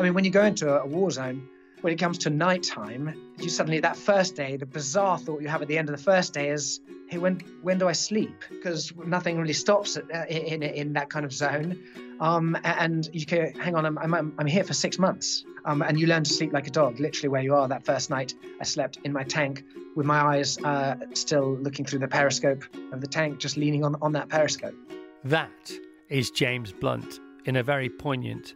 I mean, when you go into a war zone, when it comes to nighttime, you suddenly that first day, the bizarre thought you have at the end of the first day is, hey, when when do I sleep? Because nothing really stops uh, in, in that kind of zone. Um, and you can hang on, I'm, I'm, I'm here for six months. Um, and you learn to sleep like a dog, literally where you are. That first night, I slept in my tank with my eyes uh, still looking through the periscope of the tank, just leaning on, on that periscope. That is James Blunt in a very poignant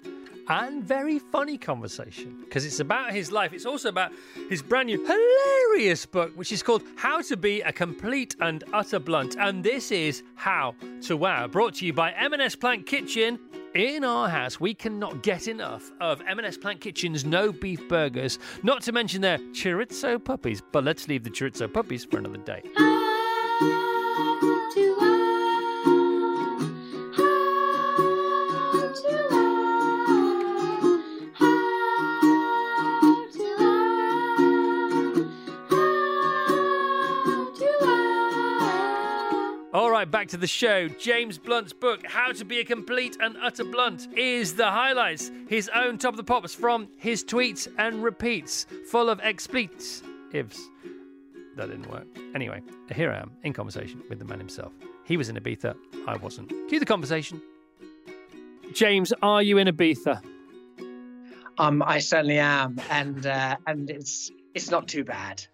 and very funny conversation because it's about his life. It's also about his brand new hilarious book, which is called How to Be a Complete and Utter Blunt. And this is How to Wow, brought to you by M&S Plant Kitchen. In our house, we cannot get enough of M&S Plant Kitchen's no beef burgers, not to mention their chorizo puppies. But let's leave the chorizo puppies for another day. Right, back to the show. James Blunt's book, How to Be a Complete and Utter Blunt, is the highlights. His own top of the pops from his tweets and repeats, full of expletives. That didn't work. Anyway, here I am in conversation with the man himself. He was in Ibiza, I wasn't. Cue the conversation. James, are you in Ibiza? Um, I certainly am, and uh, and it's it's not too bad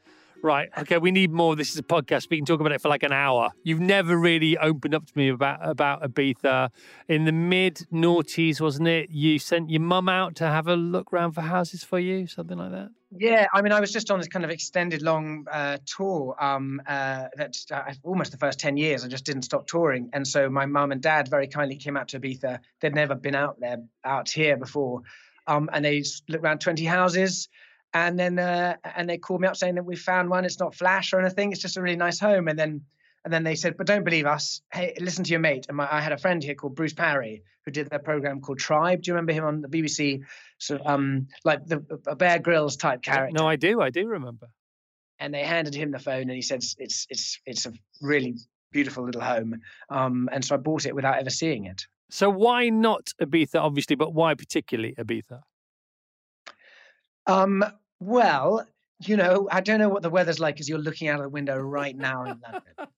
right, okay, we need more. This is a podcast. We can talk about it for like an hour. You've never really opened up to me about about Ibiza. In the mid noughties, wasn't it? You sent your mum out to have a look around for houses for you, something like that. Yeah, I mean, I was just on this kind of extended long uh, tour um, uh, that uh, almost the first 10 years, I just didn't stop touring. And so my mum and dad very kindly came out to Ibiza. They'd never been out there, out here before. Um, and they looked around 20 houses and then uh, and they called me up saying that we found one. It's not flash or anything. It's just a really nice home. And then and then they said, but don't believe us. Hey, listen to your mate. And my, I had a friend here called Bruce Parry who did a program called Tribe. Do you remember him on the BBC? So um, like the a Bear Grylls type character. No, I do. I do remember. And they handed him the phone, and he said, "It's it's it's a really beautiful little home." Um, and so I bought it without ever seeing it. So why not Ibiza, obviously, but why particularly Ibiza? Um, well, you know, I don't know what the weather's like as you're looking out of the window right now in London.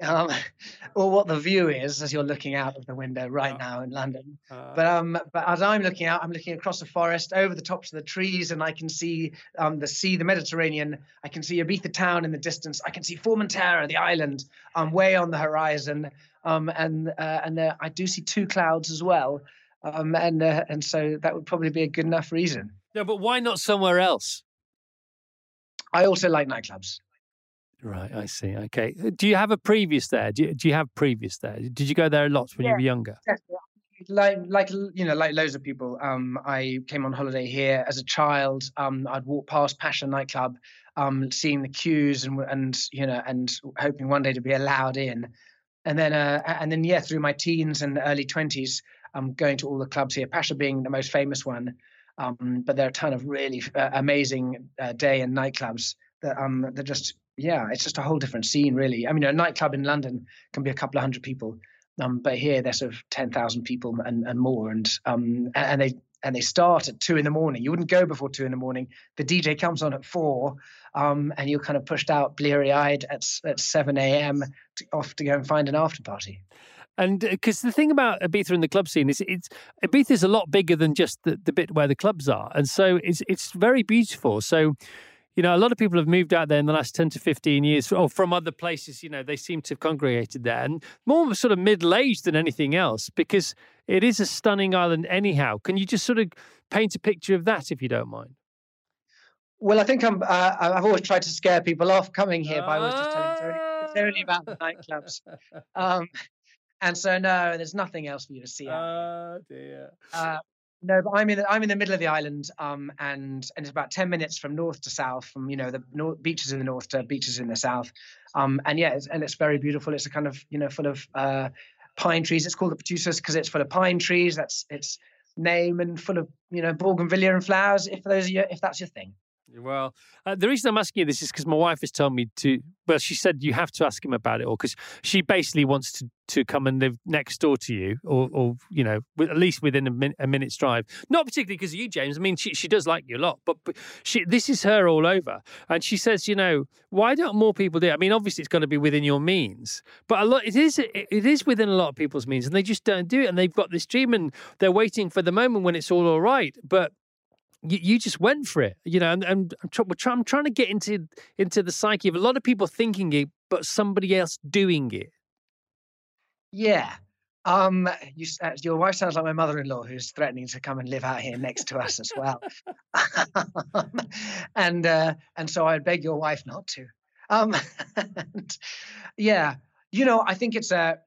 Um, or what the view is as you're looking out of the window right uh, now in London. Uh, but um, but as I'm looking out, I'm looking across the forest, over the tops of the trees, and I can see um, the sea, the Mediterranean. I can see Ibiza town in the distance. I can see Formentera, the island, um, way on the horizon. Um, and uh, and there, I do see two clouds as well. Um, and uh, and so that would probably be a good enough reason. No, but why not somewhere else? I also like nightclubs. Right, I see. Okay. Uh, do you have a previous there? Do you, do you have previous there? Did you go there a lot when yeah, you were younger? Definitely. Like, like you know, like loads of people. Um, I came on holiday here as a child. Um, I'd walk past Pacha nightclub, um, seeing the queues and and you know, and hoping one day to be allowed in. And then, uh, and then, yeah, through my teens and early twenties, I'm going to all the clubs here. Pacha being the most famous one. Um, but there are a ton of really uh, amazing uh, day and nightclubs that um they're just yeah, it's just a whole different scene really. I mean, a nightclub in London can be a couple of hundred people, um, but here there's sort of ten thousand people and, and more, and um and they and they start at two in the morning. You wouldn't go before two in the morning. The DJ comes on at four, um, and you're kind of pushed out bleary eyed at at seven a.m. Off to go and find an after party. And because uh, the thing about Ibiza and the club scene is it's Ibiza is a lot bigger than just the, the bit where the clubs are, and so it's it's very beautiful. So you know, a lot of people have moved out there in the last 10 to 15 years, or from other places, you know, they seem to have congregated there and more sort of middle aged than anything else because it is a stunning island, anyhow. Can you just sort of paint a picture of that if you don't mind? Well, I think I'm, uh, I've always tried to scare people off coming here by always just telling only, it's only about the nightclubs. Um, and so no, there's nothing else for you to see. Oh dear. Uh, no, but I'm in the, I'm in the middle of the island, um, and and it's about ten minutes from north to south, from you know the north, beaches in the north to beaches in the south, um, and yeah, it's, and it's very beautiful. It's a kind of you know full of uh, pine trees. It's called the Pityusas because it's full of pine trees. That's its name, and full of you know bougainvillea and flowers. If those are your, if that's your thing. Well, uh, the reason I'm asking you this is because my wife has told me to. Well, she said you have to ask him about it, or because she basically wants to to come and live next door to you, or or you know, at least within a, min, a minute's drive. Not particularly because of you, James. I mean, she she does like you a lot, but, but she this is her all over, and she says, you know, why don't more people do? it? I mean, obviously it's going to be within your means, but a lot it is it is within a lot of people's means, and they just don't do it, and they've got this dream, and they're waiting for the moment when it's all all right, but you, you just went for it, you know. And, and I'm, try, try, I'm trying to get into into the psyche of a lot of people thinking it, but somebody else doing it. Yeah. Um, you, uh, your wife sounds like my mother-in-law, who's threatening to come and live out here next to us as well. and uh, and so I beg your wife not to. Um, and, yeah, you know, I think it's a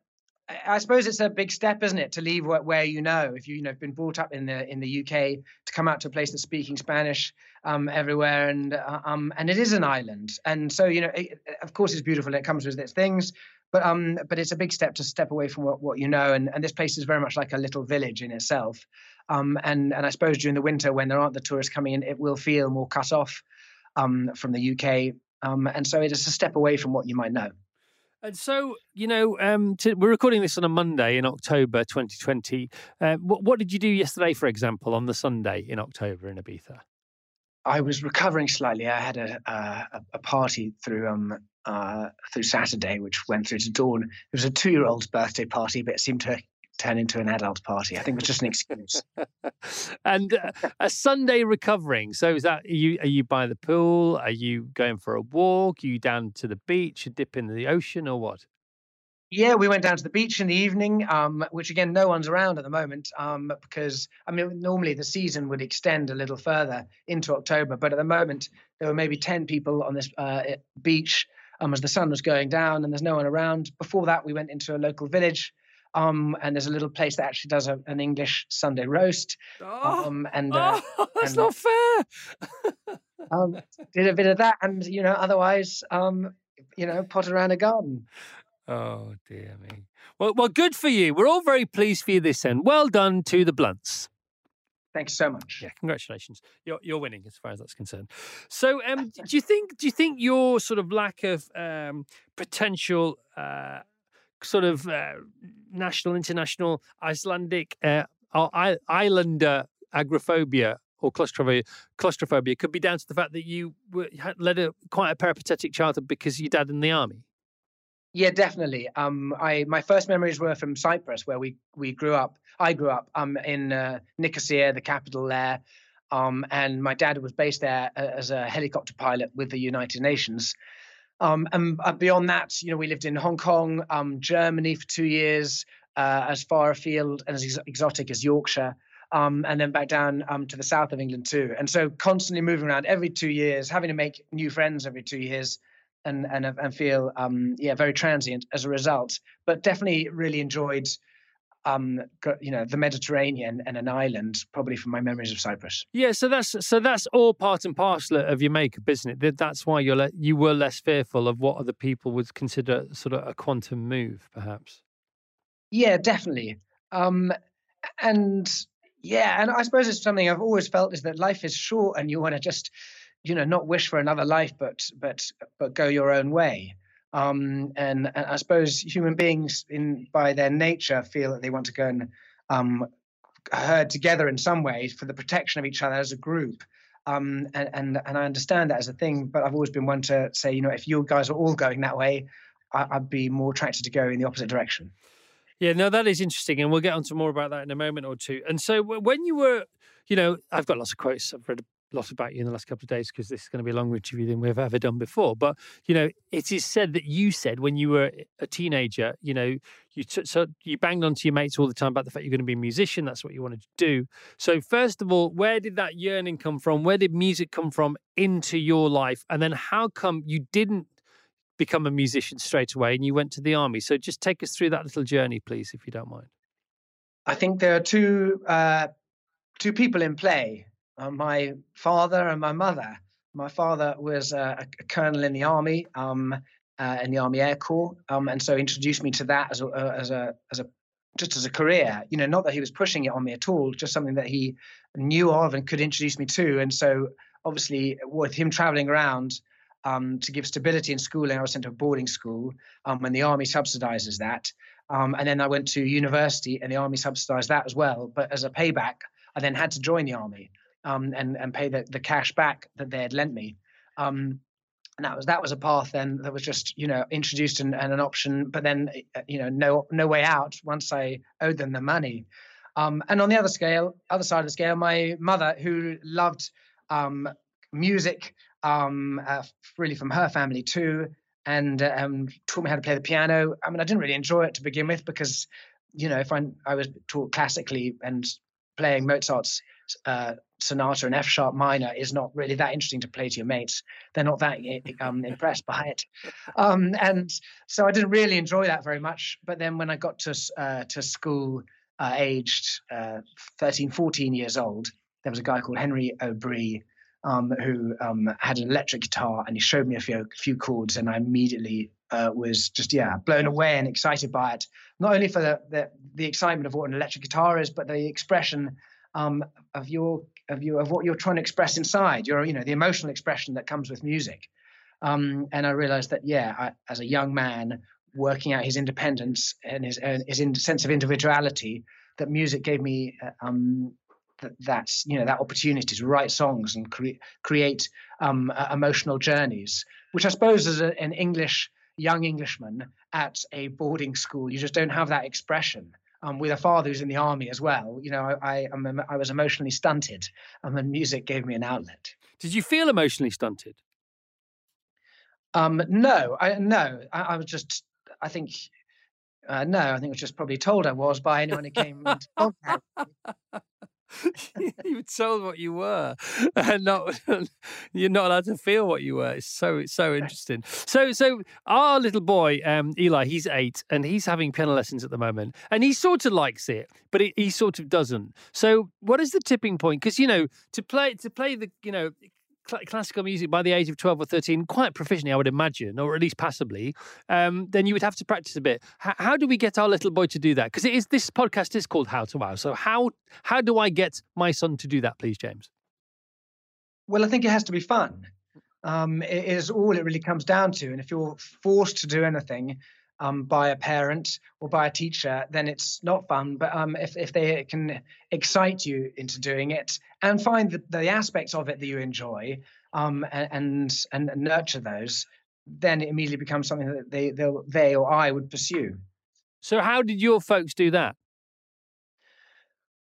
I suppose it's a big step, isn't it, to leave where you know. If you you know been brought up in the in the UK, to come out to a place that's speaking Spanish um, everywhere, and uh, um, and it is an island, and so you know, it, of course, it's beautiful. It comes with its things, but um, but it's a big step to step away from what, what you know, and and this place is very much like a little village in itself, um, and and I suppose during the winter when there aren't the tourists coming in, it will feel more cut off, um, from the UK, um, and so it is a step away from what you might know. And so, you know, um, to, we're recording this on a Monday in October 2020. Uh, what, what, did you do yesterday, for example, on the Sunday in October in Ibiza? I was recovering slightly. I had a a, a party through um uh, through Saturday, which went through to dawn. It was a two year old's birthday party, but it seemed to turn into an adult party. I think it was just an excuse. and uh, a Sunday recovering. So is that are you are you by the pool? Are you going for a walk? Are you down to the beach, a dip in the ocean, or what? Yeah, we went down to the beach in the evening, um, which again, no one's around at the moment um, because, I mean, normally the season would extend a little further into October, but at the moment there were maybe 10 people on this uh, beach um, as the sun was going down and there's no one around. Before that, we went into a local village um, and there's a little place that actually does a, an English Sunday roast. Oh, um, and uh, oh, that's and, not fair. um, did a bit of that, and you know, otherwise, um, you know, pot around a garden. Oh dear me. Well, well, good for you. We're all very pleased for you this end. Well done to the Blunts. Thanks so much. Yeah, congratulations. You're you're winning as far as that's concerned. So, um, do you think do you think your sort of lack of um, potential uh, sort of uh, national, international, Icelandic, uh, islander agoraphobia or claustrophobia, claustrophobia could be down to the fact that you were, led a quite a peripatetic childhood because your dad in the army. Yeah, definitely. Um, I my first memories were from Cyprus, where we we grew up. I grew up um in uh, Nicosia, the capital there, um, and my dad was based there uh, as a helicopter pilot with the United Nations. Um, and uh, beyond that, you know, we lived in Hong Kong, um, Germany for two years, uh, as far afield and as ex- exotic as Yorkshire, um, and then back down um, to the south of England too. And so constantly moving around every two years, having to make new friends every two years, and and and feel um, yeah very transient as a result. But definitely really enjoyed um, you know, the Mediterranean and an island, probably from my memories of Cyprus. Yeah, so that's so that's all part and parcel of your makeup, isn't it? That's why you're le- you were less fearful of what other people would consider sort of a quantum move, perhaps. Yeah, definitely. Um, and yeah, and I suppose it's something I've always felt is that life is short, and you want to just, you know, not wish for another life, but but but go your own way. Um, and, and, I suppose human beings, in by their nature, feel that they want to go and um, herd together in some way for the protection of each other as a group. Um, and, and and I understand that as a thing, but I've always been one to say, you know, if you guys are all going that way, I, I'd be more attracted to go in the opposite direction. Yeah, no, that is interesting, and we'll get on to more about that in a moment or two. And so, when you were, you know, I've got lots of quotes. I've read lot about you in the last couple of days because this is going to be a longer interview than we've ever done before. But you know, it is said that you said when you were a teenager, you know, you t- so you banged onto your mates all the time about the fact you're going to be a musician. That's what you wanted to do. So first of all, where did that yearning come from? Where did music come from into your life? And then how come you didn't become a musician straight away and you went to the army? So just take us through that little journey, please, if you don't mind. I think there are two uh, two people in play uh, my father and my mother. My father was a, a colonel in the army, um, uh, in the Army Air Corps, um, and so introduced me to that as a, uh, as a as a just as a career. You know, not that he was pushing it on me at all, just something that he knew of and could introduce me to. And so obviously with him traveling around um, to give stability in schooling, I was sent to a boarding school, um, and the army subsidizes that. Um, and then I went to university, and the army subsidized that as well. But as a payback, I then had to join the army um, and and pay the, the cash back that they had lent me. Um, and that was that was a path then that was just you know introduced and, and an option, but then uh, you know no no way out once I owed them the money. Um, and on the other scale, other side of the scale, my mother who loved um, music, um, uh, really from her family too, and uh, um, taught me how to play the piano. I mean, I didn't really enjoy it to begin with because, you know, if I, I was taught classically and playing Mozart's uh, sonata in F sharp minor is not really that interesting to play to your mates. They're not that um, impressed by it, um, and so I didn't really enjoy that very much. But then when I got to uh, to school, uh, aged uh, 13, 14 years old, there was a guy called Henry O'Bree um, who um, had an electric guitar, and he showed me a few few chords, and I immediately uh, was just yeah blown away and excited by it. Not only for the the, the excitement of what an electric guitar is, but the expression um, of your of you of what you're trying to express inside. Your you know the emotional expression that comes with music. Um, and I realized that yeah, I, as a young man working out his independence and his and his in, sense of individuality, that music gave me uh, um, that that's you know that opportunity to write songs and cre- create um, uh, emotional journeys, which I suppose as a, an English young Englishman at a boarding school, you just don't have that expression. Um, with a father who's in the army as well, you know, I, I, I was emotionally stunted, and then music gave me an outlet. Did you feel emotionally stunted? Um, no, I no, I, I was just, I think uh, no, I think I was just probably told I was by anyone who came into contact. you were told what you were, and not you're not allowed to feel what you were. It's so it's so interesting. So so our little boy, um, Eli, he's eight, and he's having piano lessons at the moment, and he sort of likes it, but he, he sort of doesn't. So what is the tipping point? Because you know to play to play the you know cl- classical music by the age of 12 or 13 quite proficiently, I would imagine, or at least passably, um, then you would have to practice a bit. H- how do we get our little boy to do that? Because it is this podcast is called How to Wow. So how how do I get my son to do that, please, James? Well, I think it has to be fun. Um, it is all it really comes down to. And if you're forced to do anything, um, by a parent or by a teacher, then it's not fun. But um, if, if they can excite you into doing it and find the, the aspects of it that you enjoy um, and, and, and nurture those, then it immediately becomes something that they, they or I would pursue. So, how did your folks do that?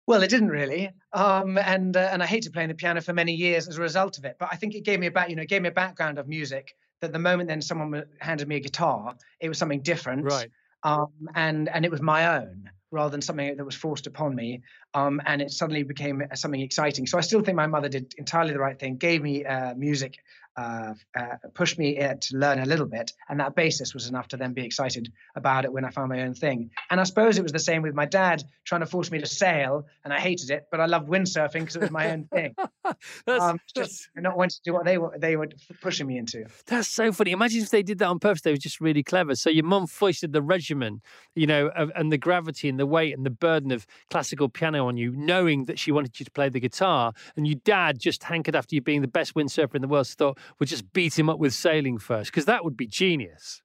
Well, it didn't really, um, and uh, and I hated playing the piano for many years as a result of it. But I think it gave me a back, you know, gave me a background of music that the moment then someone handed me a guitar, it was something different. Right. Um, and and it was my own rather than something that was forced upon me. Um, and it suddenly became something exciting. So I still think my mother did entirely the right thing. Gave me uh, music uh, uh, pushed me uh, to learn a little bit, and that basis was enough to then be excited about it when I found my own thing. And I suppose it was the same with my dad trying to force me to sail, and I hated it, but I loved windsurfing because it was my own thing. that's, um, just not wanting to do what they were they were pushing me into. That's so funny. Imagine if they did that on purpose. They were just really clever. So your mum foisted the regimen, you know, of, and the gravity and the weight and the burden of classical piano on you, knowing that she wanted you to play the guitar, and your dad just hankered after you being the best windsurfer in the world. So thought would just beat him up with sailing first because that would be genius.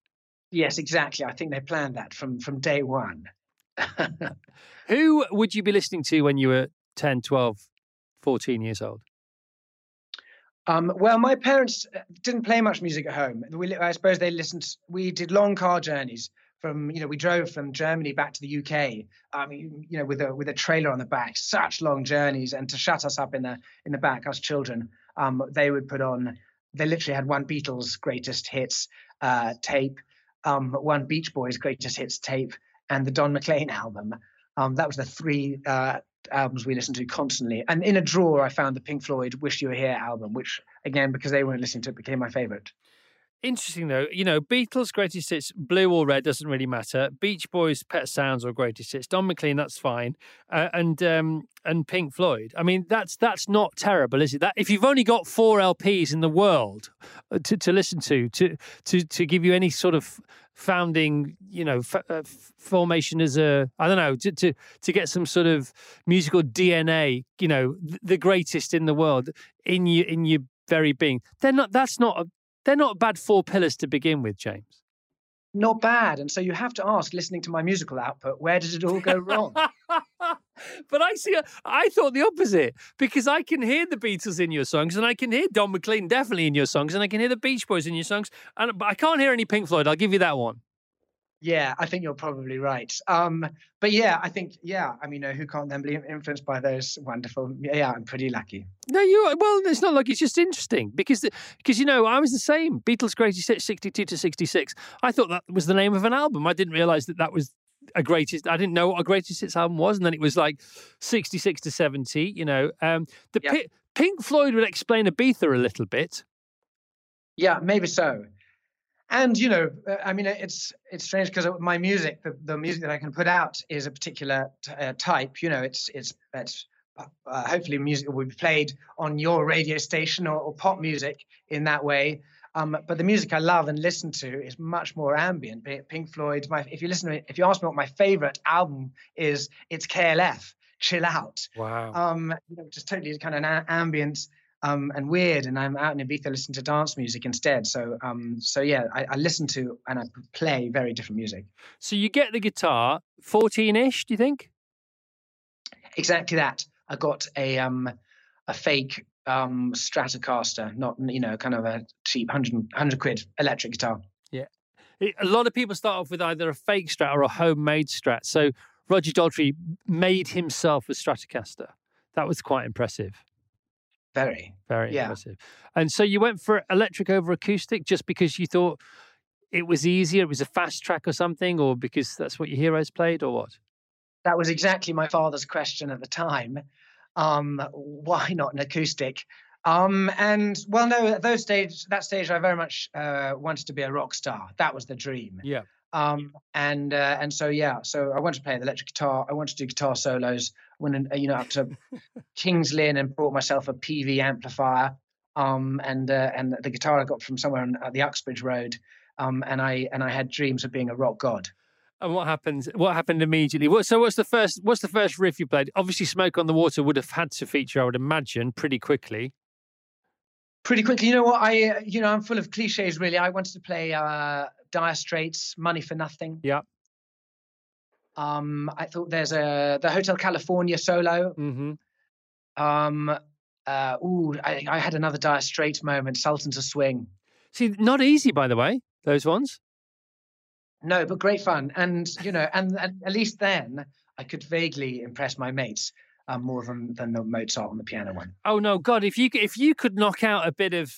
Yes, exactly. I think they planned that from from day one. Who would you be listening to when you were 10, 12, 14 years old? Um, well, my parents uh, didn't play much music at home. We, I suppose they listened. We did long car journeys from, you know, we drove from Germany back to the UK. Um, you, you know, with a with a trailer on the back, such long journeys, and to shut us up in the in the back, us children, um, they would put on they literally had one Beatles greatest hits uh, tape, um, one Beach Boys greatest hits tape, and the Don McLean album. Um, that was the three uh, albums we listened to constantly. And in a drawer, I found the Pink Floyd "Wish You Were Here" album, which again, because they weren't listening to it, became my favorite. Interesting though, you know, Beatles greatest hits, blue or red doesn't really matter. Beach Boys, Pet Sounds or greatest hits. Don McLean, that's fine, uh, and um, and Pink Floyd. I mean, that's that's not terrible, is it? That if you've only got four LPs in the world uh, to, to listen to, to to to give you any sort of founding, you know, f- uh, formation as a I don't know to, to to get some sort of musical DNA, you know, the greatest in the world in your in your very being. They're not. That's not. A, they're not bad four pillars to begin with, James. Not bad. And so you have to ask, listening to my musical output, where did it all go wrong? but I see. I thought the opposite because I can hear the Beatles in your songs, and I can hear Don McLean definitely in your songs, and I can hear the Beach Boys in your songs, and but I can't hear any Pink Floyd. I'll give you that one. Yeah, I think you're probably right. Um, but yeah, I think yeah. I mean, who can't then be influenced by those wonderful? Yeah, I'm pretty lucky. No, you well, it's not like it's just interesting because because you know I was the same. Beatles greatest hits, 62 to 66. I thought that was the name of an album. I didn't realize that that was a greatest. I didn't know what a greatest hits album was, and then it was like 66 to 70. You know, um, the yeah. P- Pink Floyd would explain Ibiza a little bit. Yeah, maybe so and you know uh, i mean it's it's strange because my music the, the music that i can put out is a particular t- uh, type you know it's it's it's uh, uh hopefully music will be played on your radio station or, or pop music in that way um, but the music I love and listen to is much more ambient. Pink Floyd. My, if you listen to it, if you ask me what my favorite album is, it's KLF. Chill out. Wow. Um, you know, just totally kind of an ambient um, and weird. And I'm out in Ibiza listening to dance music instead. So, um, so yeah, I, I listen to and I play very different music. So you get the guitar, fourteen-ish. Do you think? Exactly that. I got a um, a fake um, Stratocaster, not you know, kind of a cheap 100, 100 quid electric guitar. Yeah, a lot of people start off with either a fake Strat or a homemade Strat. So Roger Daltrey made himself a Stratocaster. That was quite impressive. Very. Very yeah. impressive. And so you went for electric over acoustic just because you thought it was easier, it was a fast track or something, or because that's what your heroes played, or what? That was exactly my father's question at the time. Um, why not an acoustic? Um, and well, no, at those stage, that stage, I very much uh, wanted to be a rock star. That was the dream. Yeah. Um, and uh, and so yeah, so I wanted to play the electric guitar. I wanted to do guitar solos. Went you know up to Kings Lynn and bought myself a Peavey amplifier. Um, and uh, and the guitar I got from somewhere on uh, the Uxbridge Road. Um, and I and I had dreams of being a rock god. And what happened? What happened immediately? What, so what's the first? What's the first riff you played? Obviously, "Smoke on the Water" would have had to feature, I would imagine, pretty quickly. Pretty quickly, you know what? I, uh, you know, I'm full of cliches. Really, I wanted to play uh, Dire Straits, Money for Nothing. Yeah. Um, I thought there's a the Hotel California solo. Mm-hmm. Um, uh, ooh, I, I had another Dire Straits moment. Sultans of Swing. See, not easy, by the way. Those ones. No, but great fun, and you know, and, and at least then I could vaguely impress my mates um, more than than the Mozart on the piano one. Oh no, God! If you if you could knock out a bit of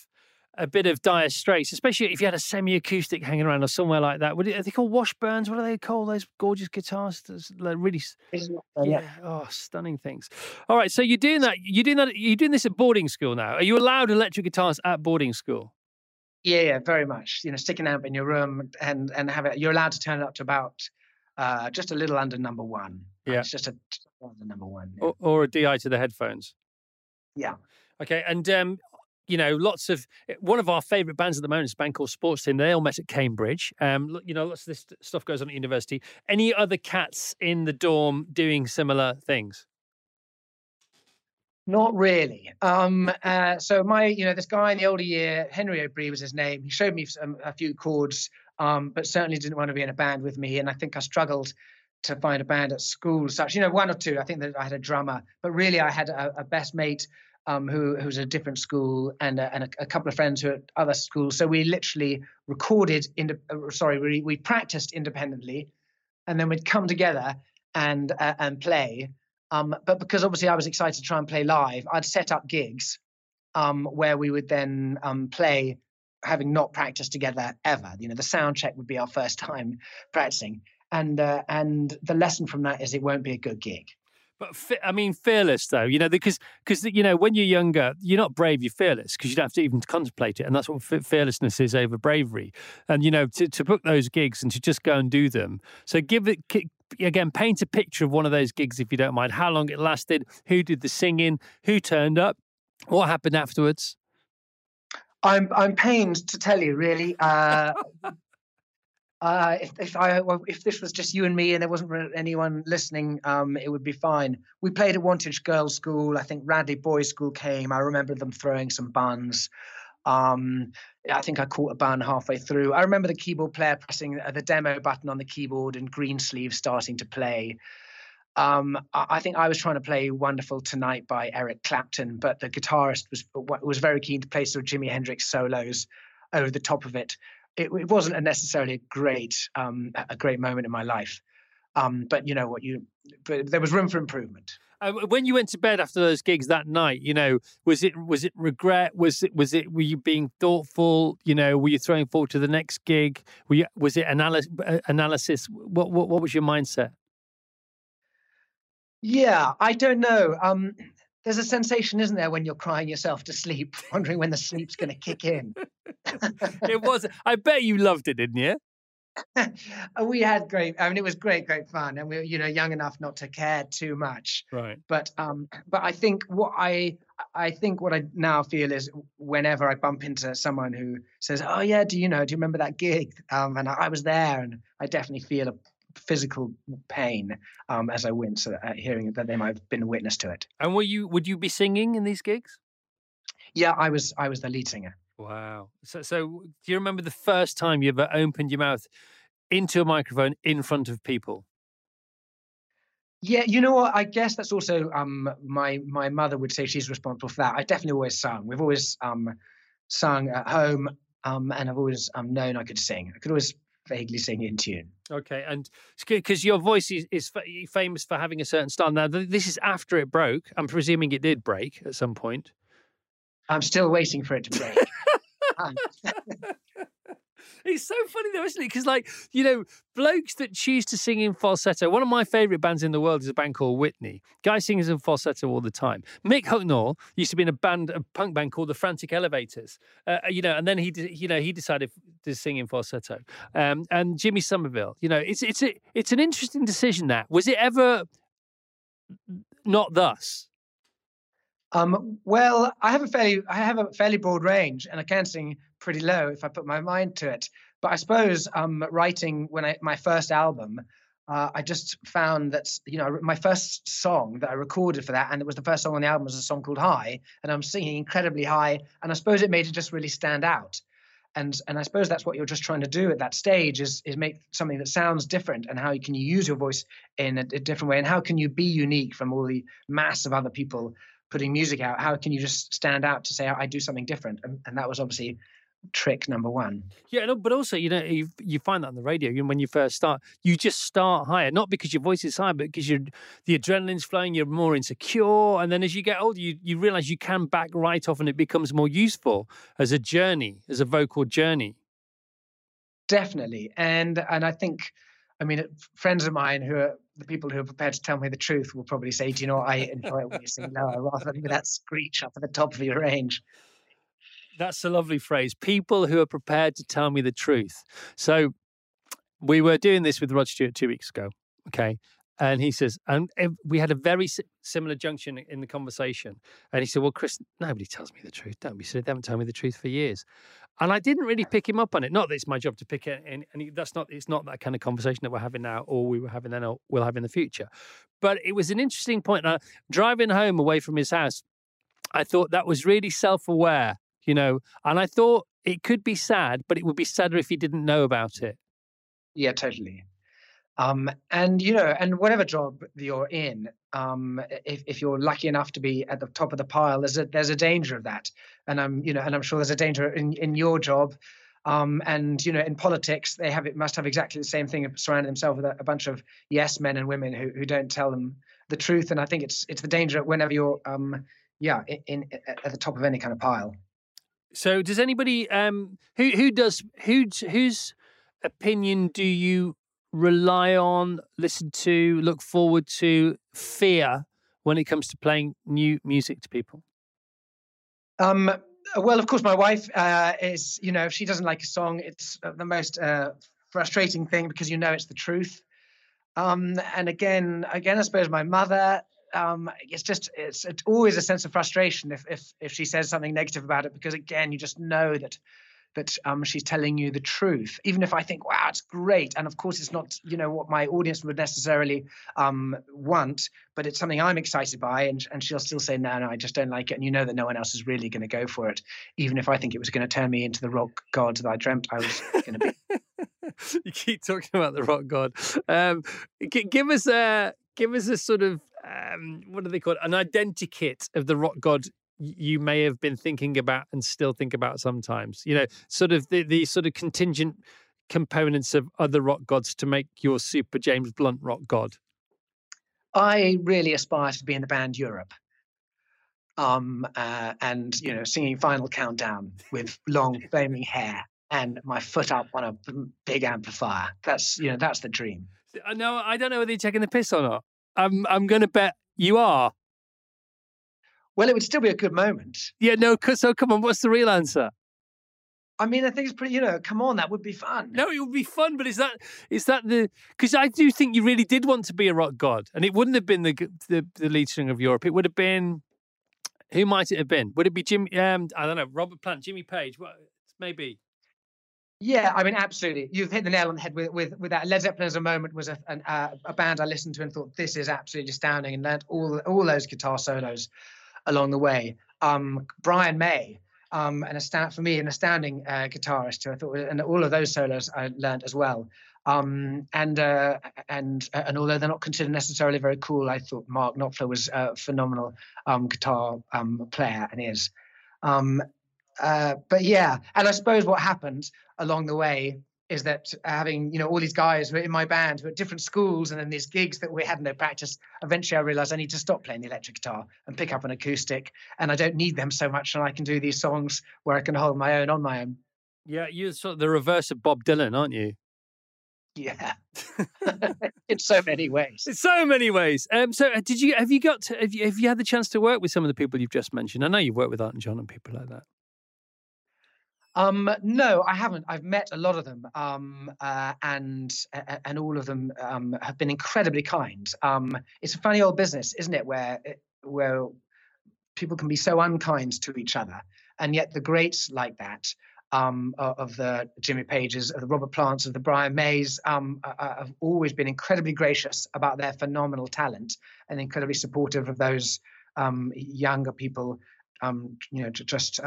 a bit of dire straits, especially if you had a semi-acoustic hanging around or somewhere like that. Would it, are they called Washburns? What do they call Those gorgeous guitars, like really, yeah, oh, stunning things. All right, so you're doing that. You're doing that. You're doing this at boarding school now. Are you allowed electric guitars at boarding school? Yeah, yeah, very much. You know, stick an amp in your room and and have it. You're allowed to turn it up to about uh, just a little under number one. Yeah, it's just a under number one. Yeah. Or, or a DI to the headphones. Yeah. Okay, and um, you know, lots of eh, one of our favourite bands at the moment is a band called Sports Team. They all met at Cambridge. Um, you know, lots of this stuff goes on at university. Any other cats in the dorm doing similar things? Not really. Um, uh, so my, you know, this guy in the older year, Henry O'Brien was his name. He showed me some, a few chords, um, but certainly didn't want to be in a band with me. And I think I struggled to find a band at school. Such, you know, one or two. I think that I had a drummer, but really I had a, a best mate um, who who's at a different school and a, and a, a, couple of friends who are at other schools. So we literally recorded in uh, sorry we we practiced independently, and then we'd come together and uh, and play. Um, but because obviously I was excited to try and play live, I'd set up gigs um, where we would then um, play, having not practiced together ever. You know, the sound check would be our first time practicing, and uh, and the lesson from that is it won't be a good gig. But I mean, fearless though, you know, because because you know when you're younger, you're not brave, you're fearless because you don't have to even contemplate it, and that's what fearlessness is over bravery. And you know, to to book those gigs and to just go and do them. So give it again, paint a picture of one of those gigs if you don't mind. How long it lasted, who did the singing, who turned up, what happened afterwards. I'm I'm pained to tell you, really. Uh, uh, if if I if this was just you and me and there wasn't anyone listening, um, it would be fine. We played at Wantage Girls' School. I think Radley Boys' School came. I remember them throwing some buns. Um, I think I caught a bun halfway through. I remember the keyboard player pressing the demo button on the keyboard and Greensleeves starting to play. Um, I think I was trying to play "Wonderful Tonight" by Eric Clapton, but the guitarist was was very keen to play sort of Jimi Hendrix solos over the top of it it, it wasn't a necessarily a great um, a great moment in my life. Um, but you know what you but there was room for improvement. Uh, when you went to bed after those gigs that night, you know, was it was it regret? Was it was it were you being thoughtful? You know, were you throwing forward to the next gig? Were you, was it analysis? Uh, analysis? What, what what was your mindset? Yeah, I don't know. Um, there's a sensation, isn't there, when you're crying yourself to sleep, wondering when the sleep's going to kick in. it was. I bet you loved it, didn't you? we had great. I mean, it was great, great fun, and we were, you know, young enough not to care too much. Right. But, um, but I think what I, I think what I now feel is whenever I bump into someone who says, "Oh yeah, do you know? Do you remember that gig?" Um, and I, I was there, and I definitely feel a physical pain um, as I wince at hearing that they might have been a witness to it. And were you? Would you be singing in these gigs? Yeah, I was. I was the lead singer. Wow. So, so do you remember the first time you ever opened your mouth into a microphone in front of people? Yeah, you know what? I guess that's also um, my my mother would say she's responsible for that. I definitely always sung. We've always um, sung at home, um, and I've always um, known I could sing. I could always vaguely sing in tune. Okay, and because your voice is, is famous for having a certain style. Now, this is after it broke. I'm presuming it did break at some point. I'm still waiting for it to break. Ah. It's so funny though, isn't it? Because like you know, blokes that choose to sing in falsetto. One of my favourite bands in the world is a band called Whitney. Guy sings in falsetto all the time. Mick Hucknall used to be in a band, a punk band called the Frantic Elevators. Uh, uh you know, and then he, you know, he decided to sing in falsetto. Um, and Jimmy Somerville. You know, it's it's a, it's an interesting decision. That was it ever not thus? Um, well, I have a fairly I have a fairly broad range, and I can sing pretty low if I put my mind to it. But I suppose um, writing when I my first album, uh, I just found that you know my first song that I recorded for that, and it was the first song on the album was a song called High, and I'm singing incredibly high, and I suppose it made it just really stand out. And and I suppose that's what you're just trying to do at that stage is is make something that sounds different, and how can you use your voice in a, a different way, and how can you be unique from all the mass of other people putting music out how can you just stand out to say i do something different and, and that was obviously trick number one. Yeah but also you know you, you find that on the radio you when you first start you just start higher not because your voice is high but because you're the adrenaline's flowing you're more insecure and then as you get older you, you realize you can back right off and it becomes more useful as a journey as a vocal journey. Definitely and and i think I mean, friends of mine who are the people who are prepared to tell me the truth will probably say, "Do you know I enjoy it when you sing lower rather than with that screech up at the top of your range." That's a lovely phrase. People who are prepared to tell me the truth. So, we were doing this with Rod Stewart two weeks ago. Okay, and he says, and we had a very similar junction in the conversation. And he said, Well, Chris, nobody tells me the truth. Don't be silly. They haven't told me the truth for years. And I didn't really pick him up on it. Not that it's my job to pick it, and, and that's not it's not that kind of conversation that we're having now, or we were having then, or we'll have in the future. But it was an interesting point. Now, driving home away from his house, I thought that was really self-aware, you know, and I thought it could be sad, but it would be sadder if he didn't know about it. Yeah, totally. Um, and you know, and whatever job you're in, um, if, if you're lucky enough to be at the top of the pile, there's a there's a danger of that, and I'm you know, and I'm sure there's a danger in in your job, um, and you know, in politics, they have it must have exactly the same thing, surrounding themselves with a, a, bunch of yes men and women who who don't tell them the truth, and I think it's it's the danger whenever you're um, yeah in, in at the top of any kind of pile. So, does anybody um who who does who whose opinion do you rely on, listen to, look forward to, fear when it comes to playing new music to people? Um, well, of course, my wife uh, is, you know, if she doesn't like a song, it's uh, the most uh, frustrating thing because you know it's the truth. Um, and again, again, I suppose my mother, um, it's just, it's, it's always a sense of frustration if, if, if she says something negative about it because again, you just know that that um, she's telling you the truth, even if I think, wow, it's great. And of course, it's not, you know, what my audience would necessarily um, want, but it's something I'm excited by. And, and she'll still say, no, no, I just don't like it. And you know that no one else is really going to go for it, even if I think it was going to turn me into the rock god that I dreamt I was going to be. you keep talking about the rock god. Um, g- give us a give us a sort of um, what do they call it? An identikit of the rock god you may have been thinking about and still think about sometimes. You know, sort of the, the sort of contingent components of other rock gods to make your super James Blunt rock god. I really aspire to be in the band Europe. Um, uh, and you know, singing Final Countdown with long flaming hair and my foot up on a big amplifier. That's you know, that's the dream. No, I don't know whether you're taking the piss or not. I'm I'm going to bet you are. Well, it would still be a good moment. Yeah, no. So come on, what's the real answer? I mean, I think it's pretty. You know, come on, that would be fun. No, it would be fun, but is that is that the? Because I do think you really did want to be a rock god, and it wouldn't have been the the, the lead singer of Europe. It would have been. Who might it have been? Would it be Jim? Um, I don't know. Robert Plant, Jimmy Page. What? Maybe. Yeah, I mean, absolutely. You've hit the nail on the head with with, with that. Led Zeppelin as a moment was a, an, uh, a band I listened to and thought this is absolutely astounding, and learned all all those guitar solos along the way. Um, Brian May, um, an astound, for me, an astounding uh, guitarist who I thought, and all of those solos I learned as well. Um, and uh, and and although they're not considered necessarily very cool, I thought Mark Knopfler was a phenomenal um, guitar um, player and is. Um, uh, but yeah, and I suppose what happened along the way is that having you know all these guys who are in my band who are at different schools and then these gigs that we had no practice eventually i realized i need to stop playing the electric guitar and pick up an acoustic and i don't need them so much and i can do these songs where i can hold my own on my own. Yeah you're sort of the reverse of bob dylan aren't you? Yeah. In so many ways. In so many ways. Um so uh, did you have you got to, have you have you had the chance to work with some of the people you've just mentioned? I know you've worked with Elton John and people like that um, no, I haven't. I've met a lot of them, um, uh, and and all of them um, have been incredibly kind. Um, it's a funny old business, isn't it? Where where people can be so unkind to each other, and yet the greats like that um, of the Jimmy Pages, of the Robert Plants, of the Brian Mays, um, uh, uh, have always been incredibly gracious about their phenomenal talent and incredibly supportive of those younger people. you know, just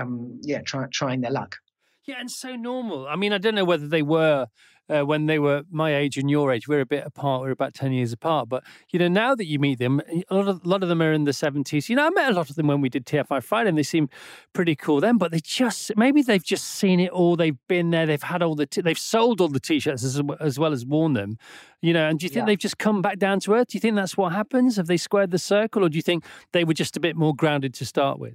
yeah, try, trying their luck. Yeah, and so normal. I mean, I don't know whether they were uh, when they were my age and your age. We're a bit apart. We're about ten years apart. But you know, now that you meet them, a lot of a lot of them are in the seventies. You know, I met a lot of them when we did TFI Friday, and they seem pretty cool then. But they just maybe they've just seen it all. They've been there. They've had all the. T- they've sold all the t-shirts as, as well as worn them. You know, and do you think yeah. they've just come back down to earth? Do you think that's what happens? Have they squared the circle, or do you think they were just a bit more grounded to start with?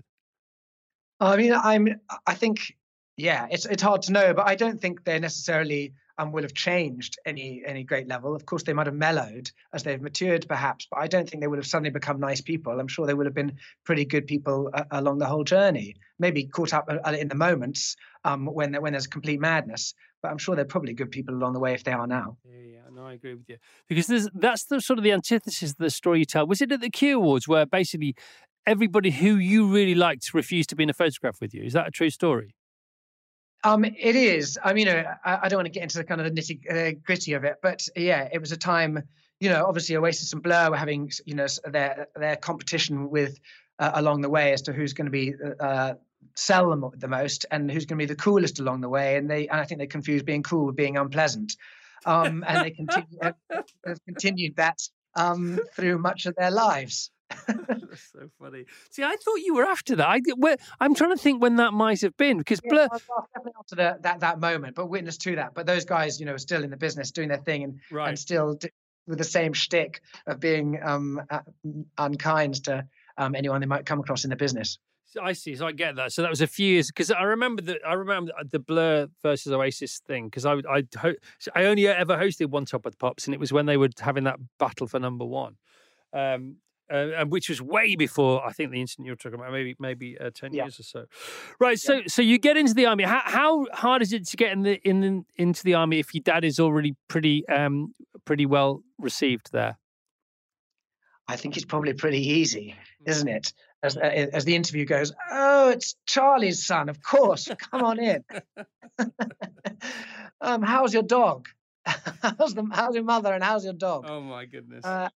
I mean, I'm. I think yeah, it's it's hard to know, but I don't think they necessarily um, will have changed any any great level. Of course, they might have mellowed as they've matured, perhaps, but I don't think they would have suddenly become nice people. I'm sure they would have been pretty good people uh, along the whole journey. Maybe caught up uh, in the moments um, when when there's complete madness, but I'm sure they're probably good people along the way if they are now. Yeah, yeah, no, I agree with you because that's the sort of the antithesis of the story you tell. Was it at the Q Awards where basically everybody who you really liked refused to be in a photograph with you? Is that a true story? Um, it is. I mean, know, I, I, don't want to get into the kind of the nitty uh, gritty of it, but yeah, it was a time. You know, obviously Oasis and Blur were having you know their their competition with uh, along the way as to who's going to be uh, sell them the most and who's going to be the coolest along the way, and they and I think they confused being cool with being unpleasant, um, and they continue, have continued that um, through much of their lives. That's so funny. See, I thought you were after that. I, I'm trying to think when that might have been because yeah, Blur. definitely after the, that that moment, but witness to that. But those guys, you know, are still in the business, doing their thing, and right. and still with the same shtick of being um, uh, unkind to um, anyone they might come across in the business. I see. So I get that. So that was a few years because I remember the I remember the Blur versus Oasis thing because I I I only ever hosted one Top of the Pops and it was when they were having that battle for number one. Um, uh, which was way before I think the incident you're talking about, maybe maybe uh, ten yeah. years or so. Right. So yeah. so you get into the army. How, how hard is it to get in the in the, into the army if your dad is already pretty um pretty well received there? I think it's probably pretty easy, isn't it? As uh, as the interview goes, oh, it's Charlie's son, of course. Come on in. um, how's your dog? how's the how's your mother and how's your dog? Oh my goodness. Uh,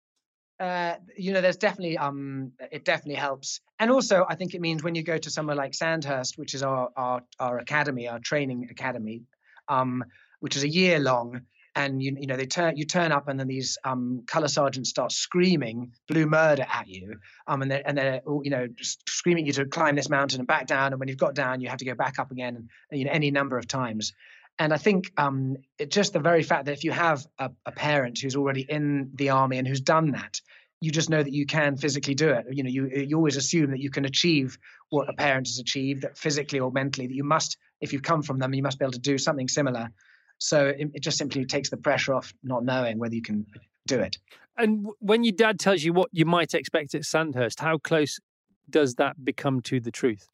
uh, you know, there's definitely um, it definitely helps, and also I think it means when you go to somewhere like Sandhurst, which is our our our academy, our training academy, um, which is a year long, and you you know they turn you turn up and then these um, color sergeants start screaming blue murder at you, um, and they're and they're you know screaming you to climb this mountain and back down, and when you've got down, you have to go back up again, you know any number of times. And I think um, it, just the very fact that if you have a, a, parent who's already in the army and who's done that, you just know that you can physically do it. You know, you you always assume that you can achieve what a parent has achieved, that physically or mentally, that you must, if you've come from them, you must be able to do something similar. So it, it just simply takes the pressure off not knowing whether you can do it. And when your dad tells you what you might expect at Sandhurst, how close does that become to the truth?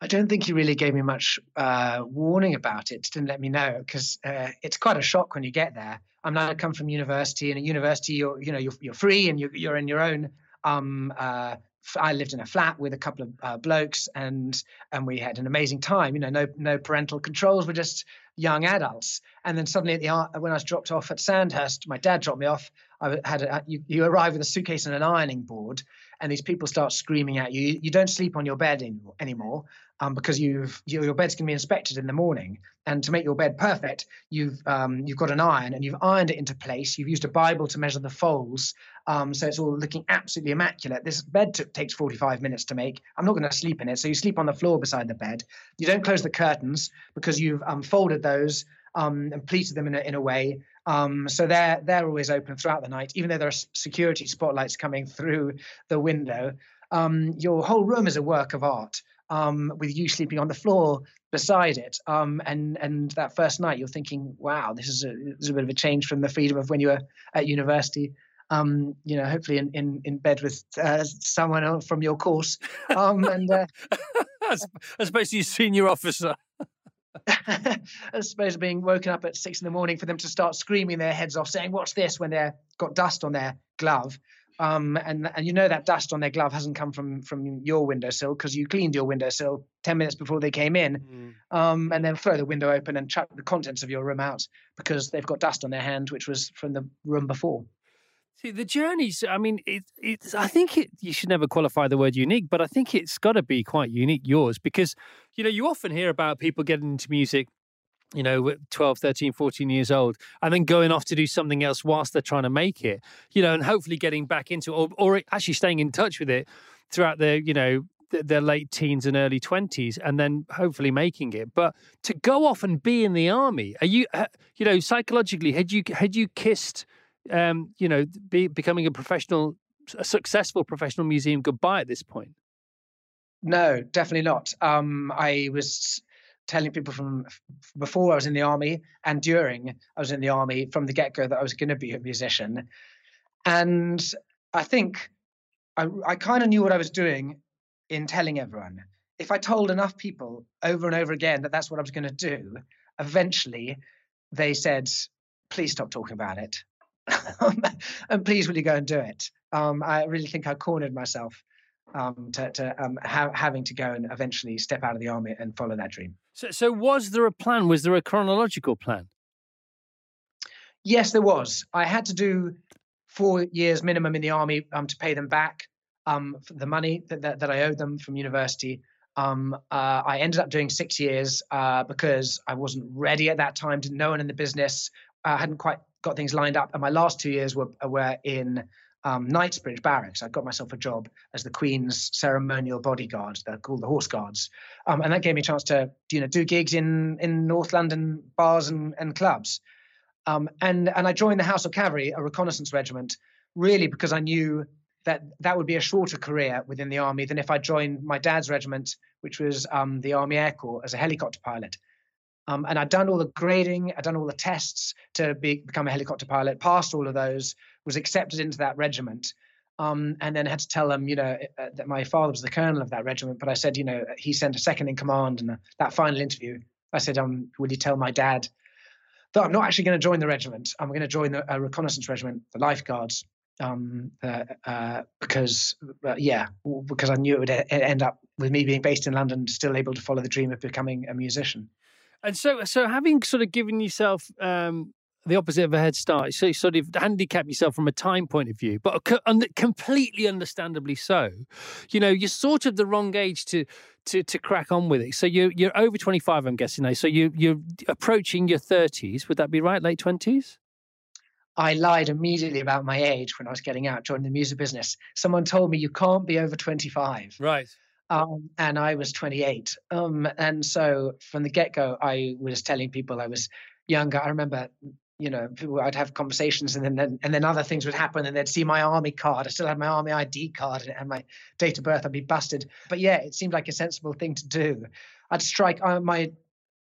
I don't think he really gave me much uh, warning about it. Didn't let me know because uh, it's quite a shock when you get there. I'm now come from university, and at university, you're you know you're, you're free and you're, you're in your own. Um, uh, I lived in a flat with a couple of uh, blokes, and and we had an amazing time. You know, no no parental controls. We're just young adults. And then suddenly, at the when I was dropped off at Sandhurst, my dad dropped me off. I had a, you, you arrive with a suitcase and an ironing board, and these people start screaming at you. You don't sleep on your bed anymore um, because you've your, your bed's going to be inspected in the morning, and to make your bed perfect, you've um, you've got an iron and you've ironed it into place. You've used a Bible to measure the folds, um, so it's all looking absolutely immaculate. This bed t- takes 45 minutes to make. I'm not going to sleep in it, so you sleep on the floor beside the bed. You don't close the curtains because you've um, folded those um, and pleated them in a, in a way um, so they're they're always open throughout the night, even though there are security spotlights coming through the window. Um, your whole room is a work of art, um, with you sleeping on the floor beside it. Um, and and that first night, you're thinking, "Wow, this is a this is a bit of a change from the freedom of when you were at university." Um, you know, hopefully in in, in bed with uh, someone from your course, um, and uh, as opposed senior officer. as opposed to being woken up at six in the morning for them to start screaming their heads off, saying, "What's this?" when they've got dust on their glove. Um, and and you know that dust on their glove hasn't come from from your windowsill because you cleaned your windowsill ten minutes before they came in, mm. um, and then throw the window open and chuck the contents of your room out because they've got dust on their hand, which was from the room before. See, the journeys, I mean, it, it's, I think it, you should never qualify the word unique, but I think it's got to be quite unique, yours, because, you know, you often hear about people getting into music, you know, 12, 13, 14 years old, and then going off to do something else whilst they're trying to make it, you know, and hopefully getting back into or, or actually staying in touch with it throughout their, you know, their late teens and early 20s and then hopefully making it. But to go off and be in the army are you uh, you know psychologically had you had you kissed um, you know, be, becoming a professional, a successful professional museum goodbye at this point? No, definitely not. Um, I was telling people from before I was in the army and during I was in the army from the get go that I was going to be a musician. And I think I, I kind of knew what I was doing in telling everyone. If I told enough people over and over again that that's what I was going to do, eventually they said, please stop talking about it. and please, will you go and do it? Um, I really think I cornered myself um, to, to um, ha- having to go and eventually step out of the army and follow that dream. So, so was there a plan? Was there a chronological plan? Yes, there was. I had to do four years minimum in the army um, to pay them back um, the money that, that, that, I owed them from university. Um, uh, I ended up doing six years uh, because I wasn't ready at that time. To no one in the business. I hadn't quite got things lined up. And my last two years were, were in um, Knightsbridge Barracks. I got myself a job as the Queen's ceremonial bodyguard. They're called the Horse Guards, um, and that gave me a chance to you know do gigs in in North London bars and, and clubs. Um, and and I joined the Household Cavalry, a reconnaissance regiment, really because I knew that that would be a shorter career within the army than if I joined my dad's regiment, which was um, the Army Air Corps, as a helicopter pilot. Um, and I'd done all the grading, I'd done all the tests to be, become a helicopter pilot, passed all of those, was accepted into that regiment. Um, and then I had to tell them, you know, uh, that my father was the colonel of that regiment. But I said, you know, he sent a second in command. And uh, that final interview, I said, um, would you tell my dad that I'm not actually going to join the regiment? I'm going to join the uh, reconnaissance regiment, the Life Guards, um, uh, uh, because, uh, yeah, because I knew it would end up with me being based in London, still able to follow the dream of becoming a musician. And so, so having sort of given yourself um, the opposite of a head start, so you sort of handicap yourself from a time point of view, but completely understandably so. You know, you're sort of the wrong age to to to crack on with it. So you you're over 25, I'm guessing now. So you you're approaching your 30s. Would that be right? Late 20s? I lied immediately about my age when I was getting out, joining the music business. Someone told me you can't be over 25. Right. Um, and I was 28. Um, and so from the get go, I was telling people I was younger. I remember, you know, I'd have conversations and then, and then other things would happen and they'd see my army card. I still had my army ID card and my date of birth. I'd be busted. But yeah, it seemed like a sensible thing to do. I'd strike uh, my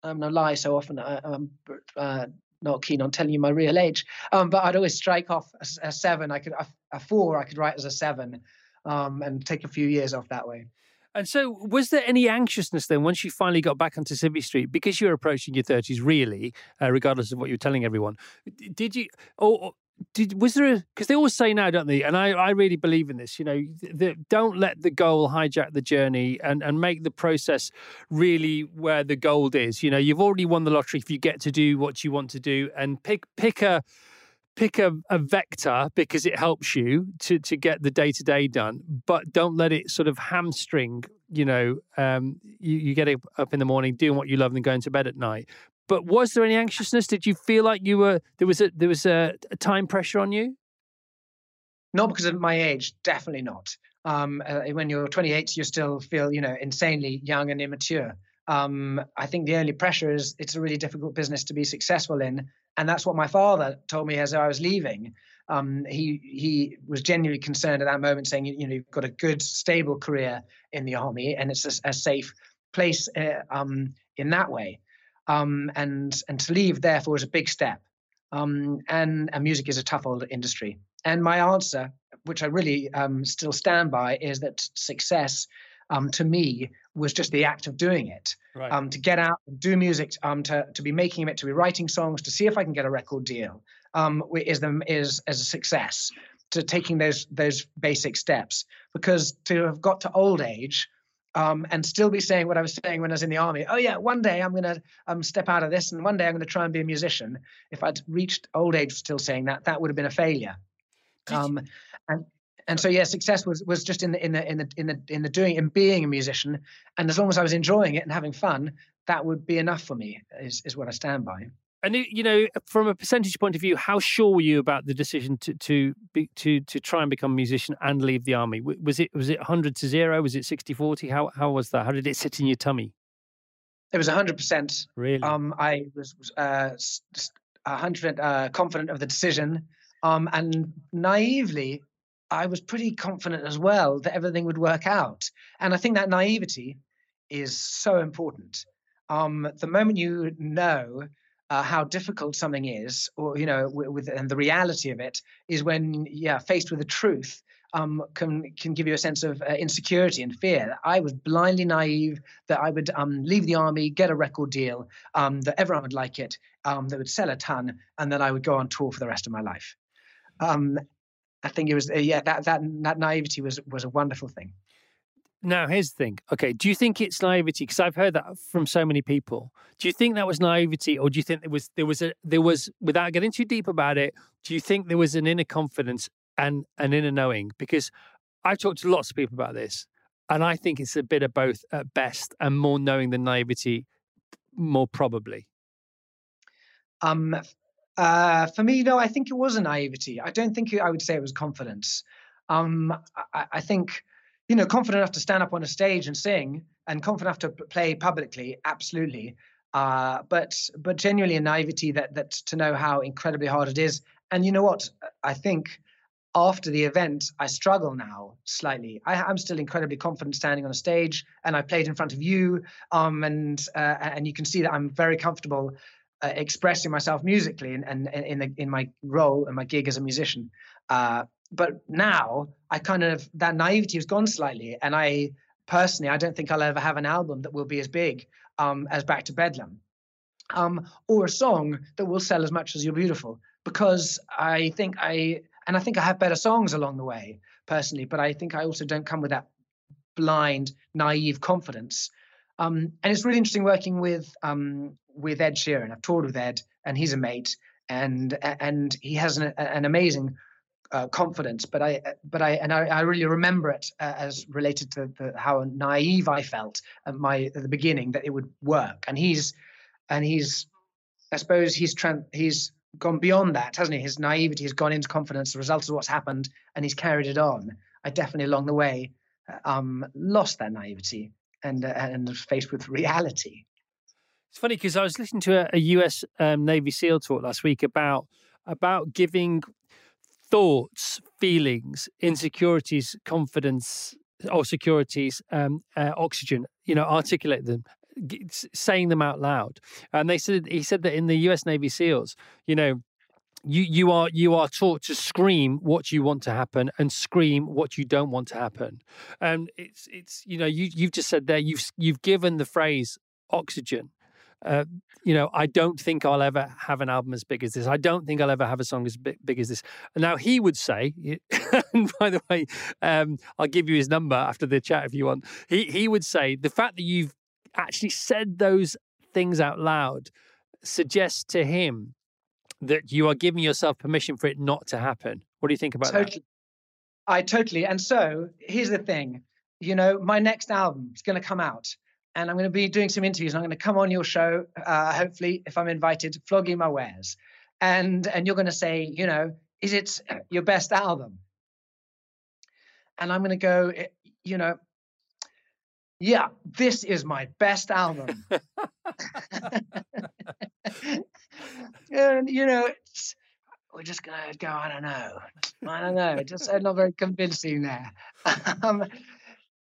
I'm no lie so often. I, am uh, not keen on telling you my real age, um, but I'd always strike off a, a seven. I could a, a, four. I could write as a seven, um, and take a few years off that way. And so, was there any anxiousness then once you finally got back onto Civvy Street because you're approaching your thirties, really, uh, regardless of what you're telling everyone? Did you, or, did was there a because they always say now don't they and i i really believe in this you know the, don't let the goal hijack the journey and and make the process really where the gold is you know you've already won the lottery if you get to do what you want to do and pick pick a pick a, a vector because it helps you to to get the day to day done but don't let it sort of hamstring you know um, you, you get up in the morning doing what you love and then going to bed at night but was there any anxiousness? Did you feel like you were there was a there was a, a time pressure on you? Not because of my age, definitely not. Um, uh, when you're 28, you still feel you know insanely young and immature. Um, I think the only pressure is it's a really difficult business to be successful in, and that's what my father told me as I was leaving. Um, he he was genuinely concerned at that moment, saying, you, you, know, you've got a good, stable career in the army, and it's a, a safe place uh, um, in that way um, and and to leave therefore is a big step. Um, and and music is a tough old industry. And my answer, which I really um, still stand by, is that success um, to me was just the act of doing it. Right. Um, to get out and do music, um, to to be making it, to be writing songs, to see if I can get a record deal, um, is them is as a success. To taking those those basic steps, because to have got to old age um, and still be saying what I was saying when I was in the army. Oh yeah, one day I'm going to um, step out of this, and one day I'm going to try and be a musician. If I'd reached old age still saying that, that would have been a failure. Um, and and so yeah, success was was just in the in the in the in the in the doing and being a musician. And as long as I was enjoying it and having fun, that would be enough for me. Is is what I stand by. And you know, from a percentage point of view, how sure were you about the decision to to be, to to try and become a musician and leave the army? Was it was it hundred to zero? Was it 60-40? How how was that? How did it sit in your tummy? It was hundred percent. Really? Um, I was uh, hundred uh, confident of the decision, um, and naively, I was pretty confident as well that everything would work out. And I think that naivety is so important. Um, the moment you know uh, how difficult something is, or you know, with, with, and the reality of it is when, yeah, faced with the truth, um, can can give you a sense of uh, insecurity and fear. I was blindly naive that I would um, leave the army, get a record deal, um, that everyone would like it, um, that would sell a ton, and then I would go on tour for the rest of my life. I think it was uh, yeah that that that naivety was was a wonderful thing. Now, here's the thing. Okay, do you think it's naivety? Because I've heard that from so many people. Do you think that was naivety, or do you think there was there was a there was without getting too deep about it? Do you think there was an inner confidence and an inner knowing? Because I've talked to lots of people about this, and I think it's a bit of both at best, and more knowing than naivety, more probably. Um, uh, for me, no, I think it was a naivety. I don't think I would say it was confidence. Um, I, I think you know, confident enough to stand up on a stage and sing, and confident enough to play publicly, absolutely. Uh, but but genuinely a naivety that that to know how incredibly hard it is. And you know what? I think after the event, I struggle now slightly. I, am still incredibly confident standing on a stage, and I played in front of you, um, and uh, and you can see that I'm very comfortable uh, expressing myself musically and, and, and in the, in my role and my gig as a musician. Uh, but now I kind of that naivety has gone slightly, and I personally I don't think I'll ever have an album that will be as big um, as Back to Bedlam, um, or a song that will sell as much as You're Beautiful, because I think I and I think I have better songs along the way personally, but I think I also don't come with that blind, naive confidence. Um, and it's really interesting working with um, with Ed Sheeran. I've toured with Ed, and he's a mate, and and he has an, an amazing uh, confidence. But I but I and I, I really remember it uh, as related to the, how naive I felt at my at the beginning that it would work. And he's and he's I suppose he's he's gone beyond that, hasn't he? His naivety has gone into confidence. The result of what's happened, and he's carried it on. I definitely along the way um, lost that naivety and uh, and faced with reality. It's funny because I was listening to a, a US um, Navy SEAL talk last week about about giving thoughts, feelings, insecurities, confidence, or securities, um, uh, oxygen. You know, articulate them, saying them out loud. And they said he said that in the U.S. Navy SEALs, you know, you you are you are taught to scream what you want to happen and scream what you don't want to happen. And it's it's you know you you've just said there you've you've given the phrase oxygen uh, you know, I don't think I'll ever have an album as big as this. I don't think I'll ever have a song as big, big as this. Now he would say, and by the way, um, I'll give you his number after the chat if you want. He he would say the fact that you've actually said those things out loud suggests to him that you are giving yourself permission for it not to happen. What do you think about totally. that? I totally. And so here's the thing. You know, my next album is going to come out and I'm going to be doing some interviews. And I'm going to come on your show, uh, hopefully, if I'm invited, flogging my wares, and and you're going to say, you know, is it your best album? And I'm going to go, eh, you know, yeah, this is my best album. and you know, we're just gonna go. I don't know. I don't know. Just not very convincing there. um,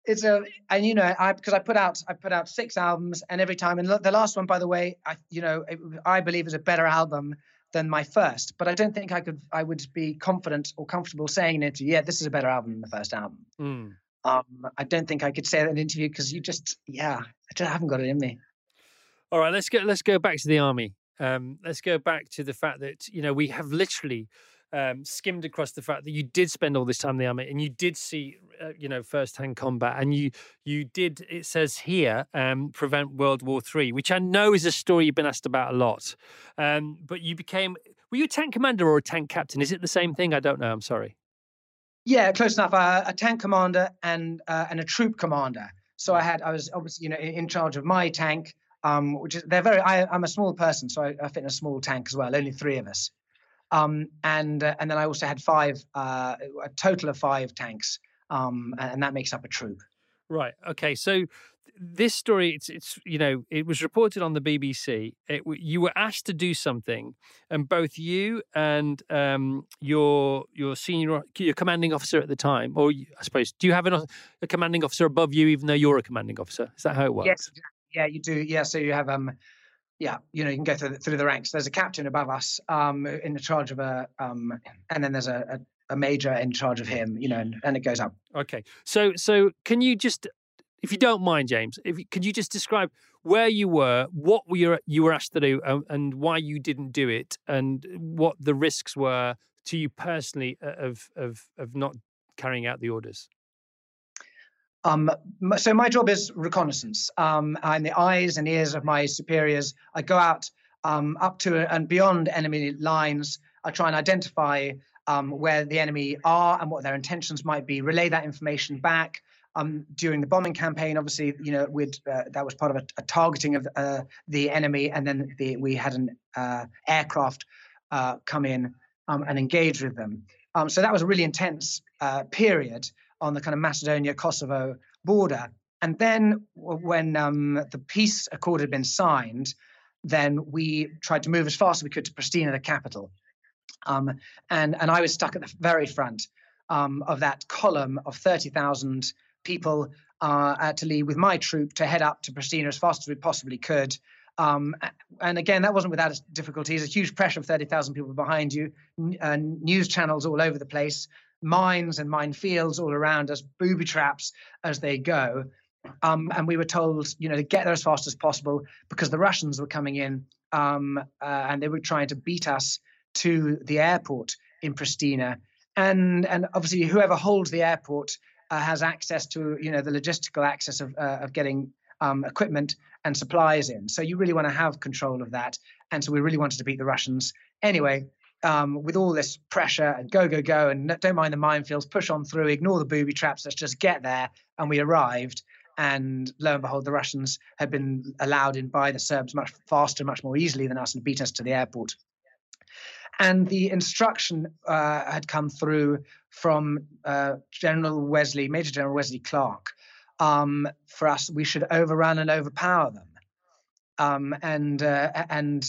it's a and you know I because I put out I put out six albums and every time and look, the last one by the way I you know it, I believe is a better album than my first but I don't think I could I would be confident or comfortable saying it yeah this is a better album than the first album. Mm. um I don't think I could say that in an interview because you just yeah I just haven't got it in me. All right let's go let's go back to the army. Um let's go back to the fact that you know we have literally um, skimmed across the fact that you did spend all this time in the army and you did see, uh, you know, first-hand combat, and you you did. It says here um, prevent World War Three, which I know is a story you've been asked about a lot. Um, but you became were you a tank commander or a tank captain? Is it the same thing? I don't know. I'm sorry. Yeah, close enough. Uh, a tank commander and uh, and a troop commander. So I had I was obviously you know in, in charge of my tank. Um, which is they're very. I, am a small person, so I, I fit in a small tank as well. Only three of us. Um, and uh, and then I also had five, uh, a total of five tanks, um, and that makes up a troop. Right. Okay. So this story, it's it's you know, it was reported on the BBC. It, you were asked to do something, and both you and um, your your senior, your commanding officer at the time, or I suppose, do you have an, a commanding officer above you, even though you're a commanding officer? Is that how it works? Yes. Yeah, you do. Yeah. So you have um yeah, you know, you can go through through the ranks. There's a captain above us, um, in charge of a, um, and then there's a, a, a major in charge of him, you know, and, and, it goes up. Okay, so so can you just, if you don't mind, James, if can you just describe where you were, what were you, you were asked to do, and, and why you didn't do it, and what the risks were to you personally uh, of of of not carrying out the orders? Um, so my job is reconnaissance. Um, I'm the eyes and ears of my superiors. I go out um, up to and beyond enemy lines. I try and identify um, where the enemy are and what their intentions might be. Relay that information back. Um, during the bombing campaign, obviously, you know, uh, that was part of a, a targeting of uh, the enemy, and then the, we had an uh, aircraft uh, come in um, and engage with them. so that was a really intense uh, period on the kind of Macedonia Kosovo border. And then when um, the peace accord had been signed, then we tried to move as fast as we could to Pristina, the capital. Um, and, and I was stuck at the very front um, of that column of 30,000 people uh, lead with my troop to head up to Pristina as fast as we possibly could. Um, and again, that wasn't without difficulties. A huge pressure of 30,000 people behind you, uh, news channels all over the place, mines and minefields all around us, booby traps as they go. Um, and we were told, you know, to get there as fast as possible because the Russians were coming in um, uh, and they were trying to beat us to the airport in Pristina. And and obviously, whoever holds the airport uh, has access to, you know, the logistical access of uh, of getting um, equipment and supplies in. So you really want to have control of that. And so we really wanted to beat the Russians. Anyway, um, with all this pressure and go, go, go, and don't mind the minefields, push on through, ignore the booby traps, let's just get there. And we arrived. And lo and behold, the Russians had been allowed in by the Serbs much faster, much more easily than us, and beat us to the airport. And the instruction uh, had come through from uh, General Wesley, Major General Wesley Clark, um, for us, we should overrun and overpower them. Um, and uh, and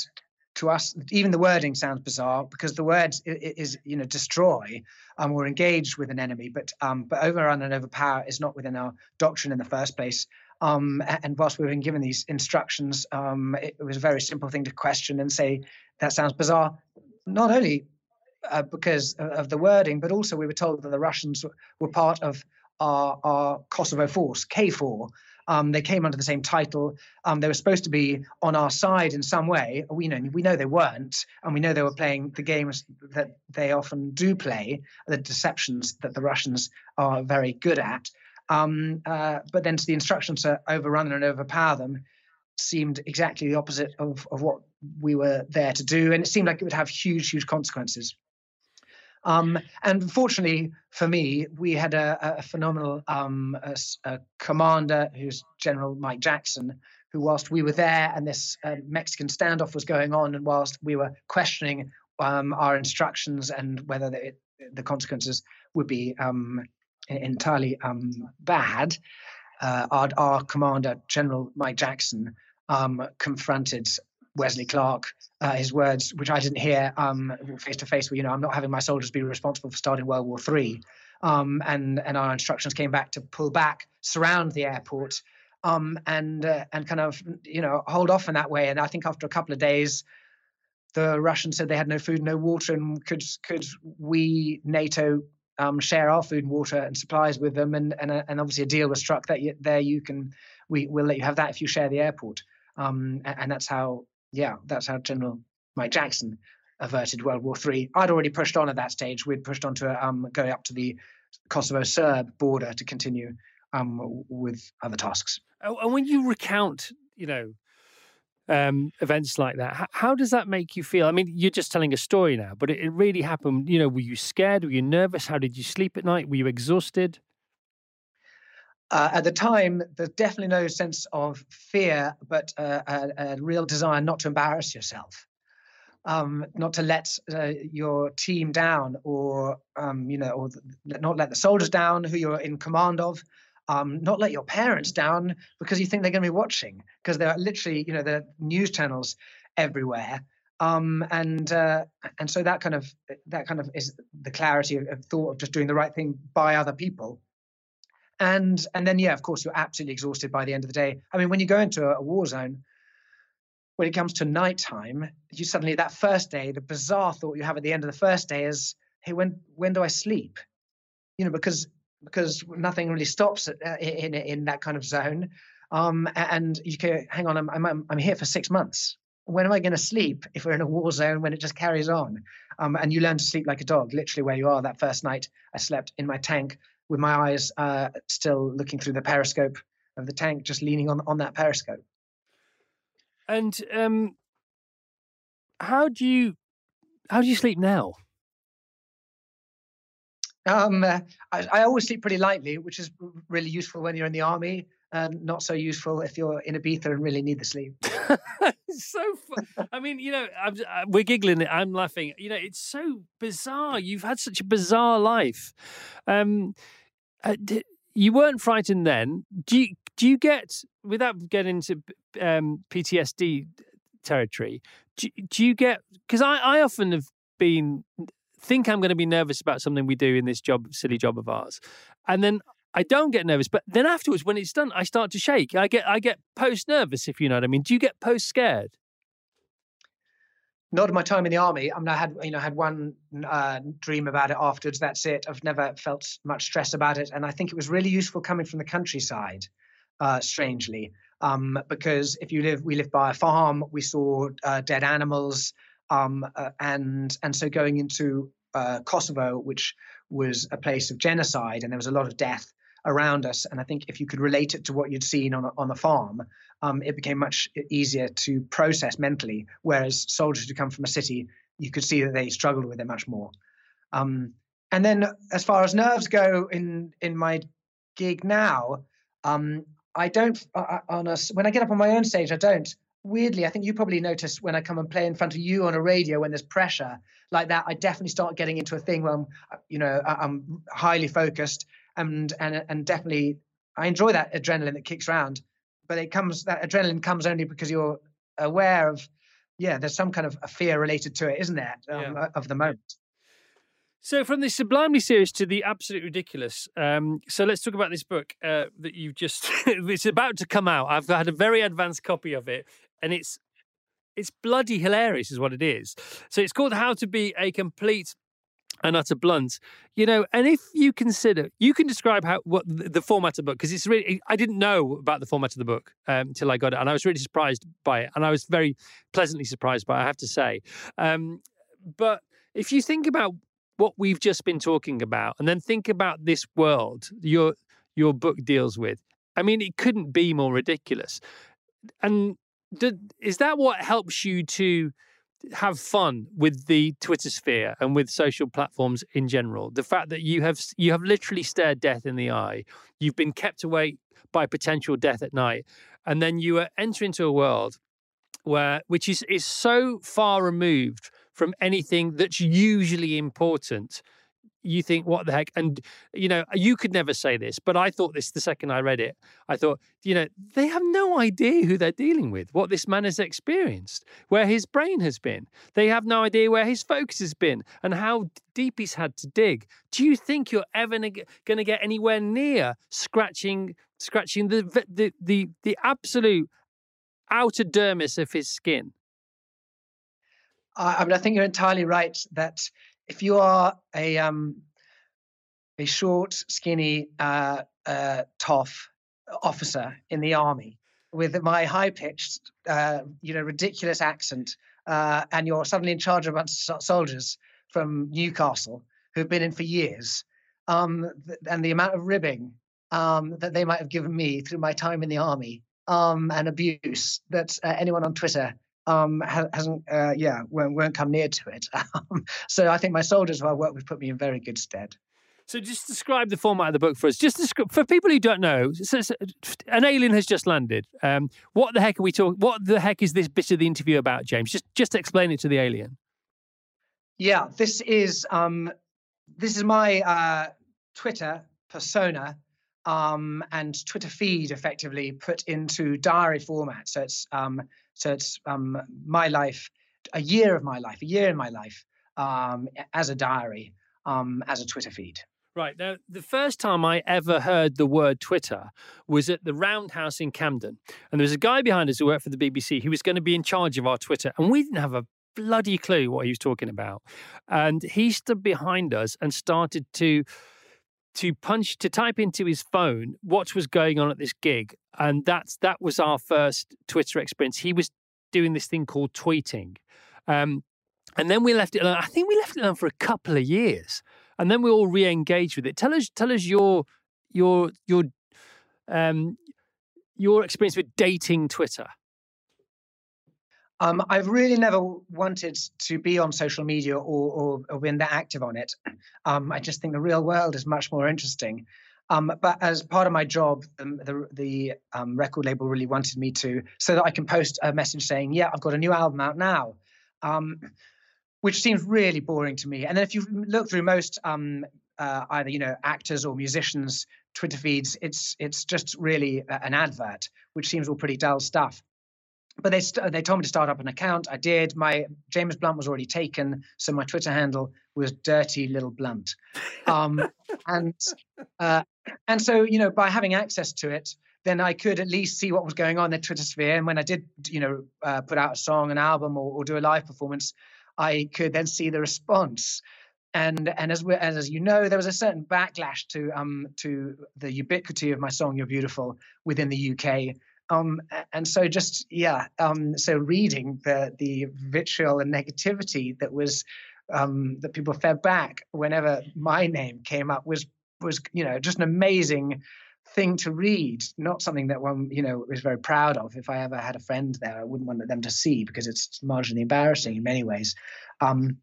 to us, even the wording sounds bizarre because the word is, you know, destroy and um, we're engaged with an enemy, but um, but overrun and overpower is not within our doctrine in the first place. Um, and whilst we've been given these instructions, um, it, it was a very simple thing to question and say that sounds bizarre. Not only uh, because of the wording, but also we were told that the Russians were part of our, our Kosovo force, KFOR, um, they came under the same title. Um, they were supposed to be on our side in some way. We know we know they weren't, and we know they were playing the games that they often do play, the deceptions that the Russians are very good at. Um, uh, but then to the instructions to overrun and overpower them seemed exactly the opposite of, of what we were there to do, and it seemed like it would have huge, huge consequences. Um, and fortunately for me, we had a, a phenomenal um, a, a commander who's General Mike Jackson, who, whilst we were there and this uh, Mexican standoff was going on, and whilst we were questioning um, our instructions and whether the, the consequences would be um, entirely um, bad, uh, our, our, commander, General Mike Jackson, um, confronted Wesley Clark, uh, his words, which I didn't hear face to face, were, you know, I'm not having my soldiers be responsible for starting World War Three. Um, and and our instructions came back to pull back, surround the airport, um, and uh, and kind of you know hold off in that way. And I think after a couple of days, the Russians said they had no food, no water, and could could we NATO um, share our food and water and supplies with them? And and uh, and obviously a deal was struck that you, there you can we we'll let you have that if you share the airport. Um, and that's how yeah, that's how General Mike Jackson averted World War Three. I'd already pushed on at that stage. We'd pushed on to um, going up to the Kosovo Serb border to continue um, with other tasks. Oh, and when you recount, you know, um, events like that, how, how, does that make you feel? I mean, you're just telling a story now, but it, it really happened. You know, were you scared? Were you nervous? How did you sleep at night? Were you exhausted? Uh, at the time, there's definitely no sense of fear, but uh, a, a, real desire not to embarrass yourself, um, not to let uh, your team down, or um, you know, or not let the soldiers down who you're in command of, um, not let your parents down because you think they're going to be watching, because there are literally, you know, the news channels everywhere. Um, and uh, and so that kind of that kind of is the clarity of, of thought of just doing the right thing by other people and and then yeah of course you're absolutely exhausted by the end of the day. I mean when you go into a, a war zone when it comes to nighttime you suddenly that first day the bizarre thought you have at the end of the first day is hey when when do i sleep? You know because because nothing really stops uh, in in that kind of zone. Um, and you can hang on I'm, I'm i'm here for six months. When am i going to sleep if we're in a war zone when it just carries on? Um, and you learn to sleep like a dog literally where you are that first night i slept in my tank with my eyes uh, still looking through the periscope of the tank, just leaning on on that periscope. And um, how do you how do you sleep now? Um, uh, I, I, always sleep pretty lightly, which is really useful when you're in the army, and not so useful if you're in Ibiza and really need the sleep. so fun. I mean, you know, I'm, uh, we're giggling. I'm laughing. You know, it's so bizarre. You've had such a bizarre life. Um, uh, you weren't frightened then. Do you, do you get without getting into um, PTSD territory? Do, do you get because I, I often have been think I'm going to be nervous about something we do in this job, silly job of ours, and then I don't get nervous. But then afterwards, when it's done, I start to shake. I get I get post nervous, if you know what I mean. Do you get post scared? not my time in the army. I mean, I had you know had one uh, dream about it afterwards. That's it. I've never felt much stress about it, and I think it was really useful coming from the countryside. Uh, strangely, um, because if you live, we live by a farm. We saw uh, dead animals, um, uh, and and so going into uh, Kosovo, which was a place of genocide, and there was a lot of death around us. And I think if you could relate it to what you'd seen on a, on the farm, um, it became much easier to process mentally. Whereas soldiers who come from a city, you could see that they struggled with it much more. Um, and then, as far as nerves go, in in my gig now, um, I don't uh on a, when I get up on my own stage, I don't. Weirdly, I think you probably notice when I come and play in front of you on a radio when there's pressure like that, I definitely start getting into a thing where I'm, uh, you know, I'm highly focused and and and definitely I enjoy that adrenaline that kicks around. But it comes that adrenaline comes only because you're aware of, yeah, there's some kind of a fear related to it, isn't there, um, yeah. of the moment. So, from the sublimely serious to the absolute ridiculous. Um, so, let's talk about this book uh, that you've just. it's about to come out. I've had a very advanced copy of it, and it's it's bloody hilarious, is what it is. So, it's called "How to Be a Complete and utter blunt. You know and if you consider you can describe how what the, format of the book because it's really i didn't know about the format of the book um, until i got it and i was really surprised by it and i was very pleasantly surprised by it i have to say. Um, but if you think about what we've just been talking about and then think about this world your your book deals with i mean it couldn't be more ridiculous. And did, is that what helps you to have fun with the twitter sphere and with social platforms in general. The fact that you have you have literally stared death in the eye. You've been kept awake by potential death at night. And then you enter into a world where which is is so far removed from anything that's usually important you think what the heck? And you know you could never say this but i thought this the second i read it. I thought you know they have no idea who they're dealing with what this man has experienced where his brain has been. They have no idea where his focus has been and how deep he's had to dig. Do you think you're ever going to get anywhere near scratching scratching the the the, the absolute outer dermis of his skin? I, mean, I think you're entirely right that if you are a um, a short, skinny, uh, uh, tough officer in the army with my high-pitched, uh, you know, ridiculous accent, uh, and you're suddenly in charge of a bunch of soldiers from Newcastle who've been in for years, um, and the amount of ribbing um, that they might have given me through my time in the army um, and abuse that uh, anyone on Twitter um, hasn't, uh, yeah, won't, won't come near to it. Um, so I think my soldiers who I work with put me in very good stead. So just describe the format of the book for us. Just describe, for people who don't know, so, so, an alien has just landed. Um, what the heck are we talking? What the heck is this bit of the interview about, James? Just just explain it to the alien. Yeah, this is um, this is my uh, Twitter persona um, and Twitter feed, effectively put into diary format. So it's um, so it's um, my life, a year of my life, a year in my life um, as a diary, um, as a Twitter feed. Right. Now, the first time I ever heard the word Twitter was at the Roundhouse in Camden. And there was a guy behind us who worked for the BBC who was going to be in charge of our Twitter. And we didn't have a bloody clue what he was talking about. And he stood behind us and started to to punch to type into his phone what was going on at this gig. And that's that was our first twitter experience. He was doing this thing called tweeting. Um, and then we left it alone. I think we left it alone for a couple of years. And then we all re-engaged with it. Tell us tell us your your your um your experience with dating twitter um, I've really never wanted to be on social media or, or, or been that active on it. Um, I just think the real world is much more interesting. Um, but as part of my job, um, the, the um, record label really wanted me to, so that I can post a message saying, "Yeah, I've got a new album out now," um, which seems really boring to me. And then if you look through most uh, either you know actors or musicians' Twitter feeds, it's it's just really an advert, which seems all pretty dull stuff but they st- they told me to start up an account. I did. My James Blunt was already taken, so my Twitter handle was Dirty Little Blunt, um, and uh, and so you know by having access to it, then I could at least see what was going on in the Twitter sphere. And when I did, you know, uh, put out a song, an album, or, or, do a live performance, I could then see the response. And and as we, as you know, there was a certain backlash to um to the ubiquity of my song "You're Beautiful" within the UK um, and so just yeah, um, so reading the the vitriol and negativity that was um, that people fed back whenever my name came up was was, you know, just an amazing thing to read, not something that one, you know, was very proud of. If I ever had a friend there, I wouldn't want them to see because it's marginally embarrassing in many ways. Um,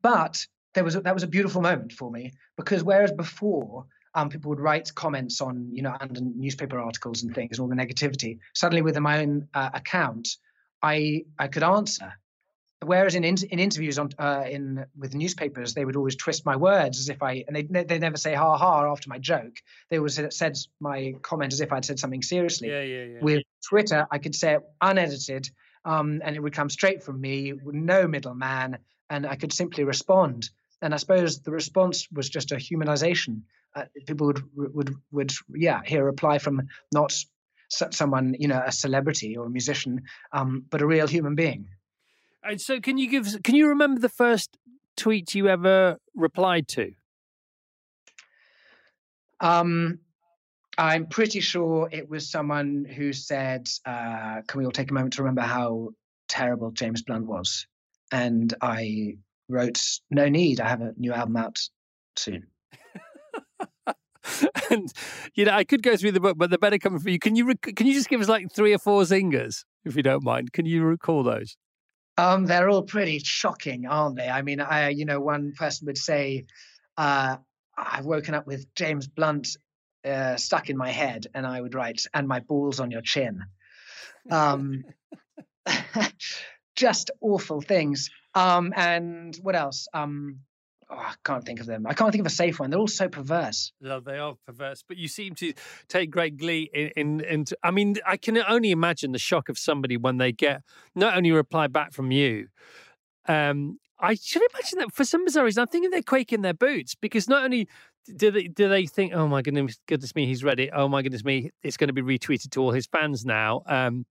but there was a, that was a beautiful moment for me because whereas before um, people would write comments on, you know, under newspaper articles and things, and all the negativity. Suddenly, with my own uh, account, I I could answer. Whereas in in, in interviews on uh, in with newspapers, they would always twist my words as if I and they they never say ha ha after my joke. They always said my comment as if I'd said something seriously. Yeah, yeah, yeah. With Twitter, I could say it unedited, um, and it would come straight from me, no middleman, and I could simply respond. And I suppose the response was just a humanization uh, people would would would yeah hear a reply from not someone you know a celebrity or a musician, um, but a real human being. And so, can you give? Can you remember the first tweet you ever replied to? Um, I'm pretty sure it was someone who said, uh, "Can we all take a moment to remember how terrible James Blunt was?" And I wrote, "No need. I have a new album out soon." and you know, I could go through the book, but the better coming for you. Can you rec- can you just give us like three or four zingers, if you don't mind? Can you recall those? Um, they're all pretty shocking, aren't they? I mean, I you know, one person would say, uh, "I've woken up with James Blunt uh, stuck in my head," and I would write, "And my balls on your chin." Um, just awful things. Um, and what else? Um, oh, I can't think of them. I can't think of a safe one. They're all so perverse. No, they are perverse. But you seem to take great glee in, in, in I mean, I can only imagine the shock of somebody when they get not only reply back from you. Um, I should imagine that for some bizarre reason, I'm thinking they quake in their boots because not only do they do they think, oh my goodness, goodness me, he's ready. Oh my goodness me, it's going to be retweeted to all his fans now. Um,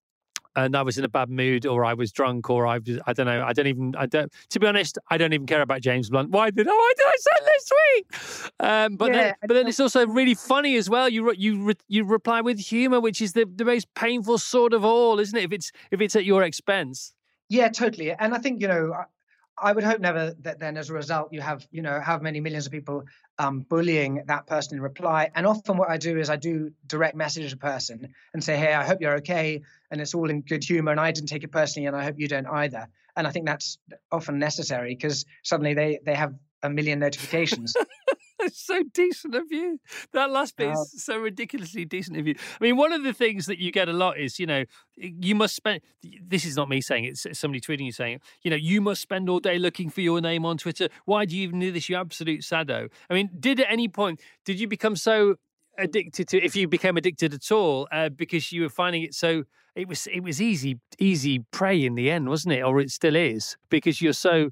and I was in a bad mood, or I was drunk, or I was, I don't know, I don't even, I don't, to be honest, I don't even care about James Blunt. Why did, oh, why did I send this tweet? Um, but yeah, then, but then it's also really funny as well. You, you, you reply with humor, which is the, the most painful sort of all, isn't it? If it's, if it's at your expense. Yeah, totally. And I think, you know, I would hope never that then as a result you have, you know, how many millions of people um, bullying that person in reply. And often what I do is I do direct message a person and say, hey, I hope you're okay. And it's all in good humor. And I didn't take it personally and I hope you don't either. And I think that's often necessary because suddenly they, they have a million notifications. So decent of you. That last bit is so ridiculously decent of you. I mean, one of the things that you get a lot is, you know, you must spend. This is not me saying it; it's somebody tweeting you saying, you know, you must spend all day looking for your name on Twitter. Why do you even do this? You absolute sado. I mean, did at any point did you become so addicted to? If you became addicted at all, uh, because you were finding it so. It was it was easy easy prey in the end, wasn't it? Or it still is because you're so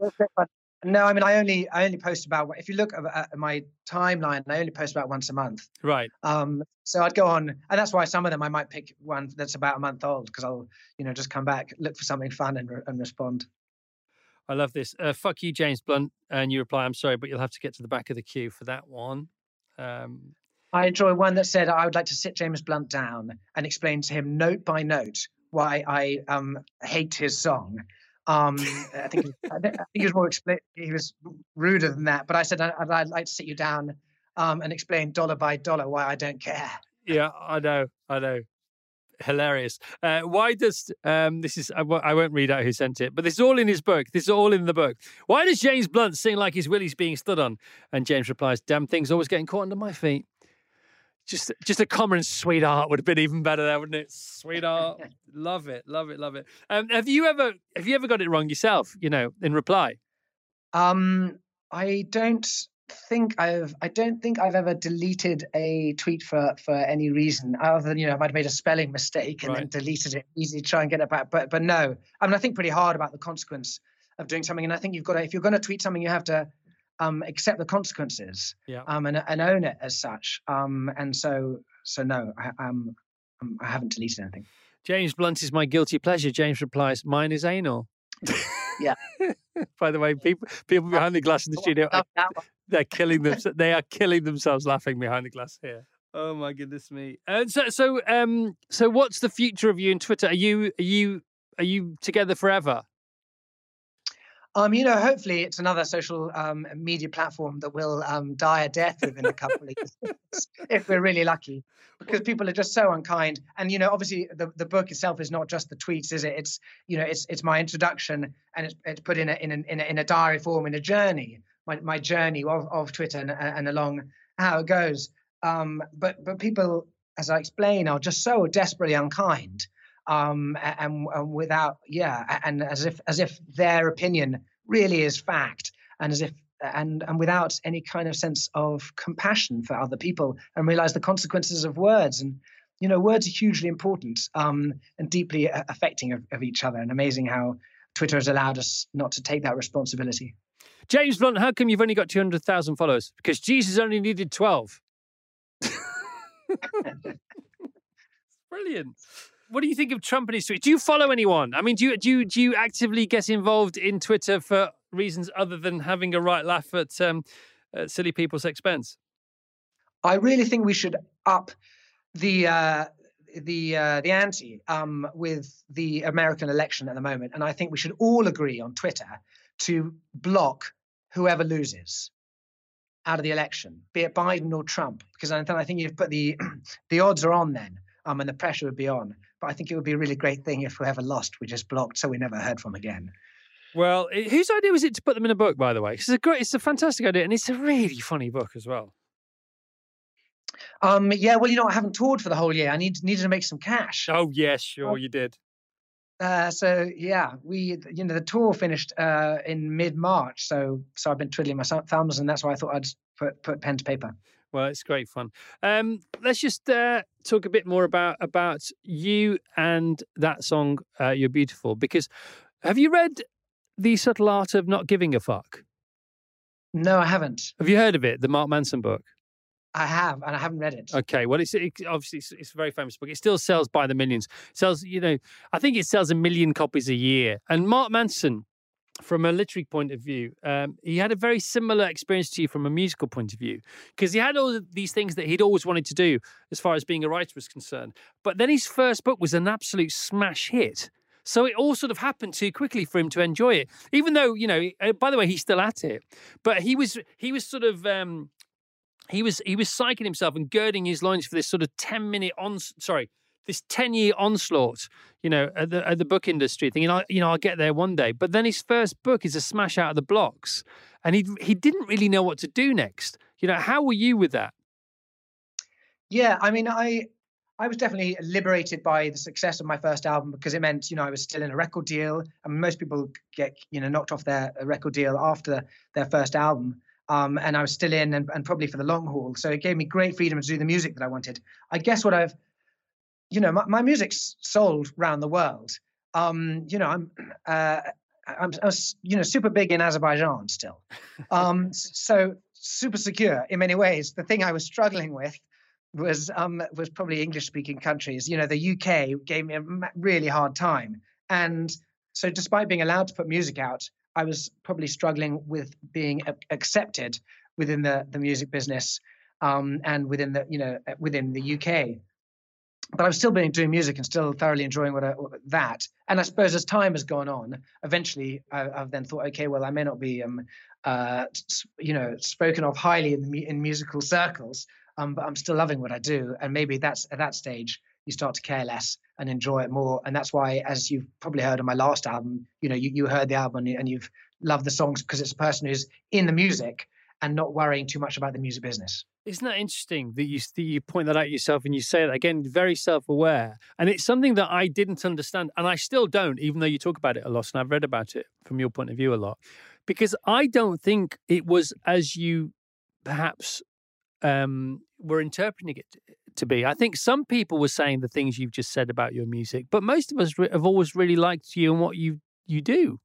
no, I mean I only I only post about if you look at my timeline, I only post about once a month. Right. Um. So I'd go on, and that's why some of them I might pick one that's about a month old because I'll you know just come back, look for something fun, and and respond. I love this. Uh, fuck you, James Blunt, and you reply, "I'm sorry, but you'll have to get to the back of the queue for that one." Um, I enjoy one that said, "I would like to sit James Blunt down and explain to him note by note why I um hate his song." Um, I think I think he was more expl- he was ruder than that. But I said I'd, I'd like to sit you down um, and explain dollar by dollar why I don't care. Yeah, I know, I know. Hilarious. Uh, why does um, this is I w- I won't read out who sent it, but this is all in his book. This is all in the book. Why does James Blunt sing like his willy's being stood on? And James replies, "Damn things always getting caught under my feet." Just just a common sweetheart would have been even better there, wouldn't it? Sweetheart, love it, love it, love it. Um, have you ever have you ever got it wrong yourself? You know, in reply. Um, I don't think I've I don't think I've ever deleted a tweet for for any reason other than you know I might have made a spelling mistake and right. then deleted it easily try and get it back. But but no, I mean I think pretty hard about the consequence of doing something, and I think you've got to if you're going to tweet something, you have to um, accept the consequences yeah. um, and, and own it as such. Um, and so, so no, I, um, I haven't deleted anything. James Blunt is my guilty pleasure. James replies, mine is anal. yeah. By the way, people people behind the glass in the studio, they're killing them. They are killing themselves laughing behind the glass here. Oh my goodness me! And so, so, um, so, what's the future of you in Twitter? Are you, are you, are you together forever? Um, you know, hopefully it's another social um, media platform that will um, die a death within a couple of years, if we're really lucky, because people are just so unkind. And you know, obviously, the, the book itself is not just the tweets, is it? It's you know, it's it's my introduction, and it's, it's put in a, in a in a in a diary form, in a journey, my my journey of, of Twitter and, and along how it goes. Um, but but people, as I explain, are just so desperately unkind um, and, and without yeah, and as if as if their opinion really is fact, and as if and and without any kind of sense of compassion for other people, and realize the consequences of words. And you know words are hugely important um, and deeply affecting of, of each other and amazing how twitter has allowed us not to take that responsibility. James blunt how come you've only got 200000 followers? Because jesus only needed 12 brilliant what do you think of Trump and his tweets? Do you follow anyone? I mean, do you do you, do you actively get involved in Twitter for reasons other than having a right laugh at, um, at silly people's expense? I really think we should up the uh, the uh, the ante um, with the American election at the moment, and I think we should all agree on Twitter to block whoever loses out of the election, be it Biden or Trump, because I, I think you've put the the odds are on then, um, and the pressure would be on. But I think it would be a really great thing if whoever lost, we just blocked so we never heard from again. Well, whose idea was it to put them in a book, by the way? It's a great, it's a fantastic idea, and it's a really funny book as well. Um, yeah, well, you know, I haven't toured for the whole year. I need needed to make some cash. Oh yes, sure, you did. Uh, so yeah, we you know the tour finished uh, in mid March, so so I've been twiddling my thumbs, and that's why I thought I'd put put pen to paper. Well, it's great fun. Um, let's just uh, talk a bit more about about you and that song, uh, "You're Beautiful." Because have you read "The Subtle Art of Not Giving a Fuck"? No, I haven't. Have you heard of it? The Mark Manson book. I have, and I haven't read it. Okay, well, it's it, obviously it's, it's, a very famous book. It still sells by the millions. It sells, you know, I think it sells a million copies a year. And Mark Manson from a literary point of view, um, he had a very similar experience to you from a musical point of view because he had all these things that he'd always wanted to do as far as being a writer was concerned. But then his first book was an absolute smash hit. So it all sort of happened too quickly for him to enjoy it. Even though, you know, uh, by the way, he's still at it. But he was he was sort of um, he was he was psyching himself and girding his loins for this sort of 10 minute on sorry this 10 year onslaught, you know, at the, at the book industry, thinking, I, you know, I'll get there one day. But then his first book is a smash out of the blocks. And he, he didn't really know what to do next. You know, how were you with that? Yeah, I mean, I I was definitely liberated by the success of my first album because it meant, you know, I was still in a record deal. And most people get, you know, knocked off their record deal after their first album. Um, and I was still in and, and probably for the long haul. So it gave me great freedom to do the music that I wanted. I guess what I've you know, my, my music's sold around the world. Um, you know, I'm, uh, I'm, I'm, you know, super big in Azerbaijan still. Um, so super secure in many ways. The thing I was struggling with was um, was probably English speaking countries. You know, the UK gave me a really hard time, and so despite being allowed to put music out, I was probably struggling with being accepted within the the music business um, and within the you know within the UK but I've still been doing music and still thoroughly enjoying what I, that. And I suppose as time has gone on, eventually I, have then thought, okay, well, I may not be, um, uh, you know, spoken of highly in, in musical circles, um, but I'm still loving what I do. And maybe that's at that stage you start to care less and enjoy it more. And that's why, as you've probably heard on my last album, you know, you, you heard the album and you've loved the songs because it's a person who's in the music and not worrying too much about the music business. Isn't that interesting that you that you point that out yourself and you say that again, very self-aware, and it's something that I didn't understand, and I still don't, even though you talk about it a lot, and I've read about it from your point of view a lot, because I don't think it was as you perhaps um, were interpreting it to be. I think some people were saying the things you've just said about your music, but most of us have always really liked you and what you you do.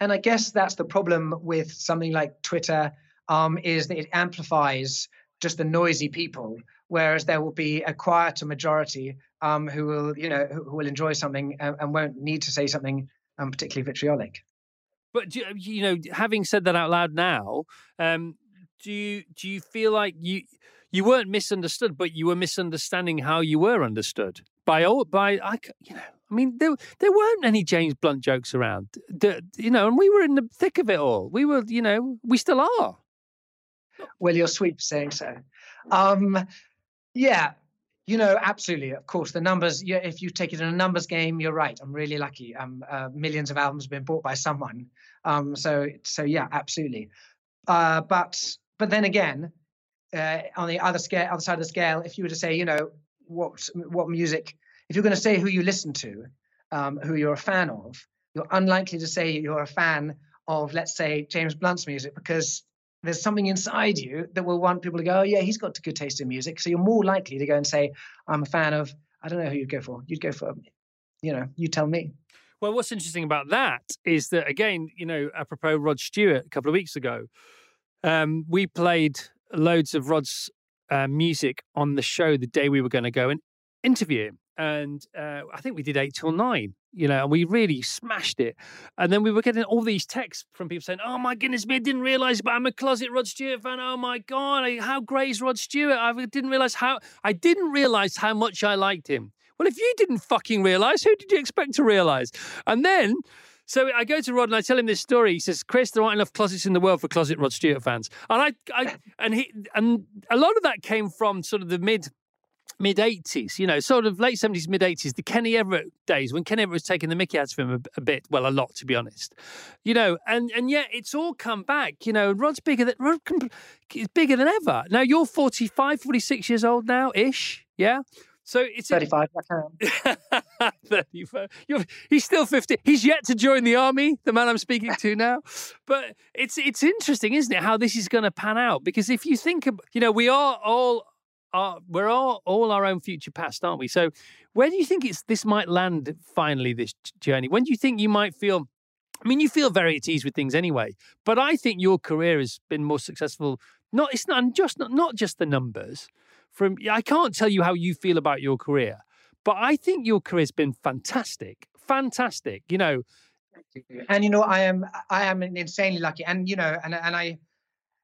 And I guess that's the problem with something like Twitter um, is that it amplifies just the noisy people, whereas there will be a quieter majority um, who will, you know, who, who will enjoy something and, and, won't need to say something um, particularly vitriolic. But you know, having said that out loud now, um, do you do you feel like you you weren't misunderstood, but you were misunderstanding how you were understood by all by I you know I mean, there there weren't any James Blunt jokes around, you know, and we were in the thick of it all. We were, you know, we still are. Well, you're sweet for saying so. Um, yeah, you know, absolutely. Of course, the numbers. Yeah, if you take it in a numbers game, you're right. I'm really lucky. Um, uh, millions of albums have been bought by someone. Um, so, so yeah, absolutely. Uh, but, but then again, uh, on the other scale, other side of the scale, if you were to say, you know, what what music, if you're going to say who you listen to, um, who you're a fan of, you're unlikely to say you're a fan of, let's say, James Blunt's music because there's something inside you that will want people to go, oh, yeah, he's got good taste in music. So you're more likely to go and say, I'm a fan of, I don't know who you'd go for. You'd go for, you know, you tell me. Well, what's interesting about that is that, again, you know, apropos Rod Stewart a couple of weeks ago, um, we played loads of Rod's uh, music on the show the day we were going to go and interview him and uh, I think we did eight till nine, you know, and we really smashed it. And then we were getting all these texts from people saying, "Oh my goodness me, I didn't realize, but I'm a closet Rod Stewart fan. Oh my god, how great is Rod Stewart? I didn't realize how I didn't realize how much I liked him. Well, if you didn't fucking realize, who did you expect to realize? And then." So I go to Rod and I tell him this story. He says, "Chris, there aren't enough closets in the world for closet Rod Stewart fans." And I, I and he, and a lot of that came from sort of the mid mid 80s, you know, sort of late 70s, mid 80s, the Kenny Everett days when Kenny Everett was taking the mickey out of him a, a, bit, well, a lot, to be honest, you know, and, and yet it's all come back, you know, Rod's bigger than, Rod is bigger than ever. Now you're 45, 46 years old now ish, yeah? So it's 35. 35. You're, he's still 50. He's yet to join the army, the man I'm speaking to now. But it's it's interesting, isn't it, how this is going to pan out? Because if you think, of, you know, we are all are we're all all our own future past, aren't we? So, where do you think it's this might land finally? This journey. When do you think you might feel? I mean, you feel very at ease with things anyway, but I think your career has been more successful. Not it's not just not, not just the numbers. From I can't tell you how you feel about your career, but I think your career's been fantastic, fantastic. You know, and you know, I am I am insanely lucky, and you know, and and I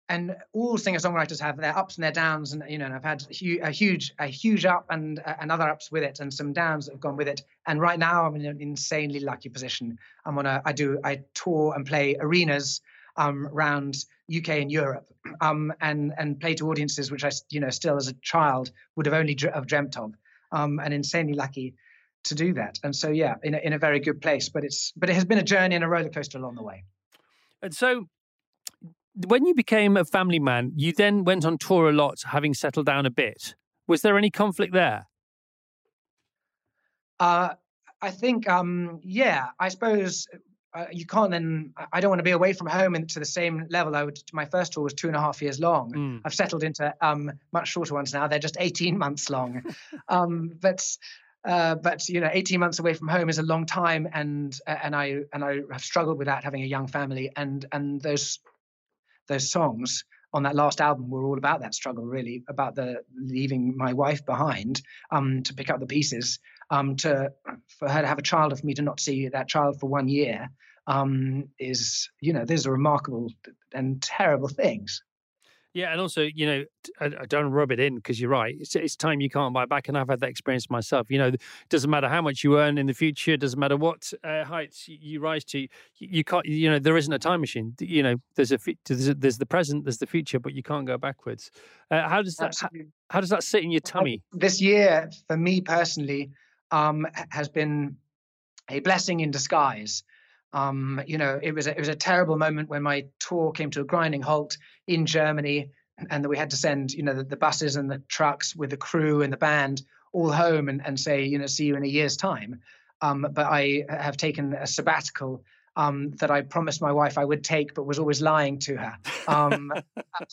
and all singer songwriters have their ups and their downs and you know and i've had a huge a huge up and uh, and other ups with it and some downs that have gone with it. And right now i'm in an insanely lucky position. I'm on a i do i tour and play arenas um around uk and europe um and and play to audiences which i you know still as a child would have only dr- have dreamt of. Um and insanely lucky to do that. And so yeah in a, in a very good place but it's but it has been a journey and a roller coaster along the way. And so when you became a family man, you then went on tour a lot, having settled down a bit. Was there any conflict there? Uh, I think, um, yeah, I suppose uh, you can't then. I don't want to be away from home and to the same level. I would. My first tour was two and a half years long. Mm. I've settled into um, much shorter ones now. They're just eighteen months long. um, but uh, but you know, 18 months away from home is a long time, and and I and I have struggled with that having a young family, and and those those songs on that last album were all about that struggle, really, about the leaving my wife behind um, to pick up the pieces, um, to for her to have a child, and for me to not see that child for one year um, is, you know, those are remarkable and terrible things. Yeah, and also, you know, I, I don't rub it in because you're right. It's, it's, time you can't buy back, and I've had that experience myself. You know, it doesn't matter how much you earn in the future, it doesn't matter what uh, heights you rise to. You, you, can't. You know, there isn't a time machine. You know, there's a there's, a, there's the present, there's the future, but you can't go backwards. Uh, how does that how, how, does that sit in your tummy? This year, for me personally, um, has been a blessing in disguise. Um, you know, it was a, it was a terrible moment when my tour came to a grinding halt in Germany, and that we had to send you know the, the, buses and the trucks with the crew and the band all home and, and say you know see you in a year's time. Um, but I have taken a sabbatical um, that I promised my wife I would take, but was always lying to her um,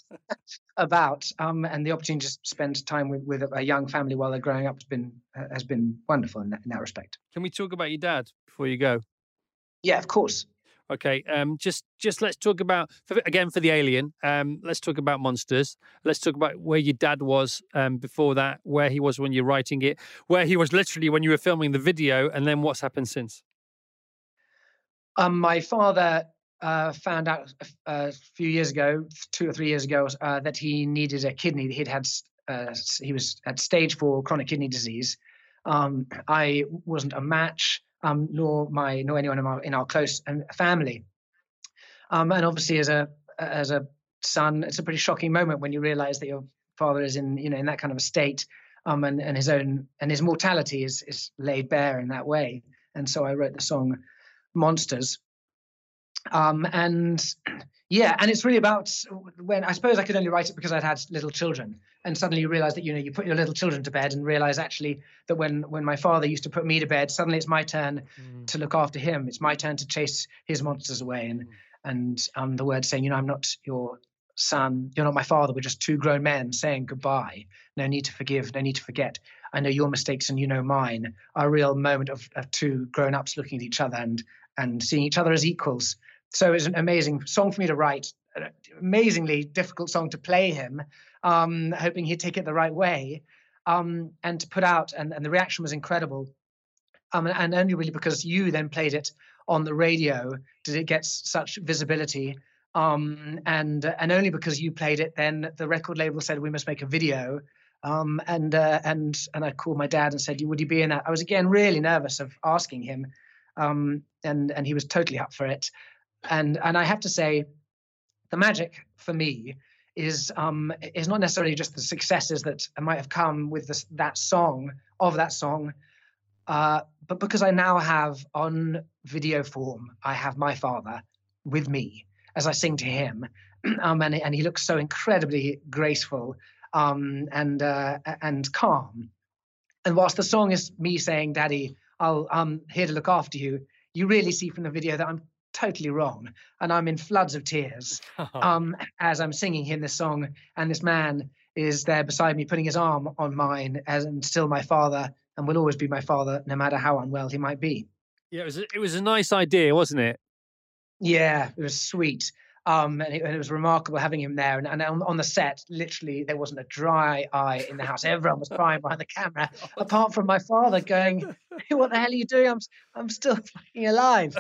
about. Um, and the opportunity to spend time with, with a young family while they're growing up has been has been wonderful in that, in that respect. Can we talk about your dad before you go? Yeah, of course. Okay, um, just just let's talk about for, again for the alien. Um, let's talk about monsters. Let's talk about where your dad was um, before that, where he was when you're writing it, where he was literally when you were filming the video, and then what's happened since. Um, my father uh, found out a, a, few years ago, two or three years ago, uh, that he needed a kidney. He'd had uh, he was at stage four chronic kidney disease. Um, I wasn't a match um, nor my nor anyone in our, in our close um, family. Um, and obviously, as a as a son, it's a pretty shocking moment when you realise that your father is in you know in that kind of a state, um, and and his own and his mortality is is laid bare in that way. And so I wrote the song "Monsters." Um, and yeah, and it's really about when I suppose I could only write it because I'd had little children, and suddenly you realize that you know you put your little children to bed and realize actually that when when my father used to put me to bed, suddenly it's my turn mm. to look after him. It's my turn to chase his monsters away, and mm. and um, the word saying, you know, I'm not your son, you're not my father. We're just two grown men saying goodbye. No need to forgive, no need to forget. I know your mistakes and you know mine. A real moment of, of two grown ups looking at each other and and seeing each other as equals so it was an amazing song for me to write, an amazingly difficult song to play him, um, hoping he'd take it the right way, um, and to put out. And, and the reaction was incredible. Um, and only really because you then played it on the radio did it get such visibility. Um, and and only because you played it, then the record label said we must make a video. Um, and uh, and and I called my dad and said, "Would you be in that?" I was again really nervous of asking him, um, and and he was totally up for it and and I have to say, the magic for me is um, is not necessarily just the successes that might have come with this, that song of that song, uh, but because I now have on video form, I have my father with me as I sing to him, um, and and he looks so incredibly graceful um, and uh, and calm. And whilst the song is me saying, "Daddy, I'll I'm here to look after you," you really see from the video that I'm totally wrong. And I'm in floods of tears um, as I'm singing him this song. And this man is there beside me, putting his arm on mine, as and still my father, and will always be my father, no matter how unwell he might be. Yeah, it was a, it was a nice idea, wasn't it? Yeah, it was sweet. Um, and, it, and, it, was remarkable having him there. And, and on, on, the set, literally, there wasn't a dry eye in the house. Everyone was crying behind the camera, apart from my father going, "What the hell are you doing? I'm I'm still fucking alive."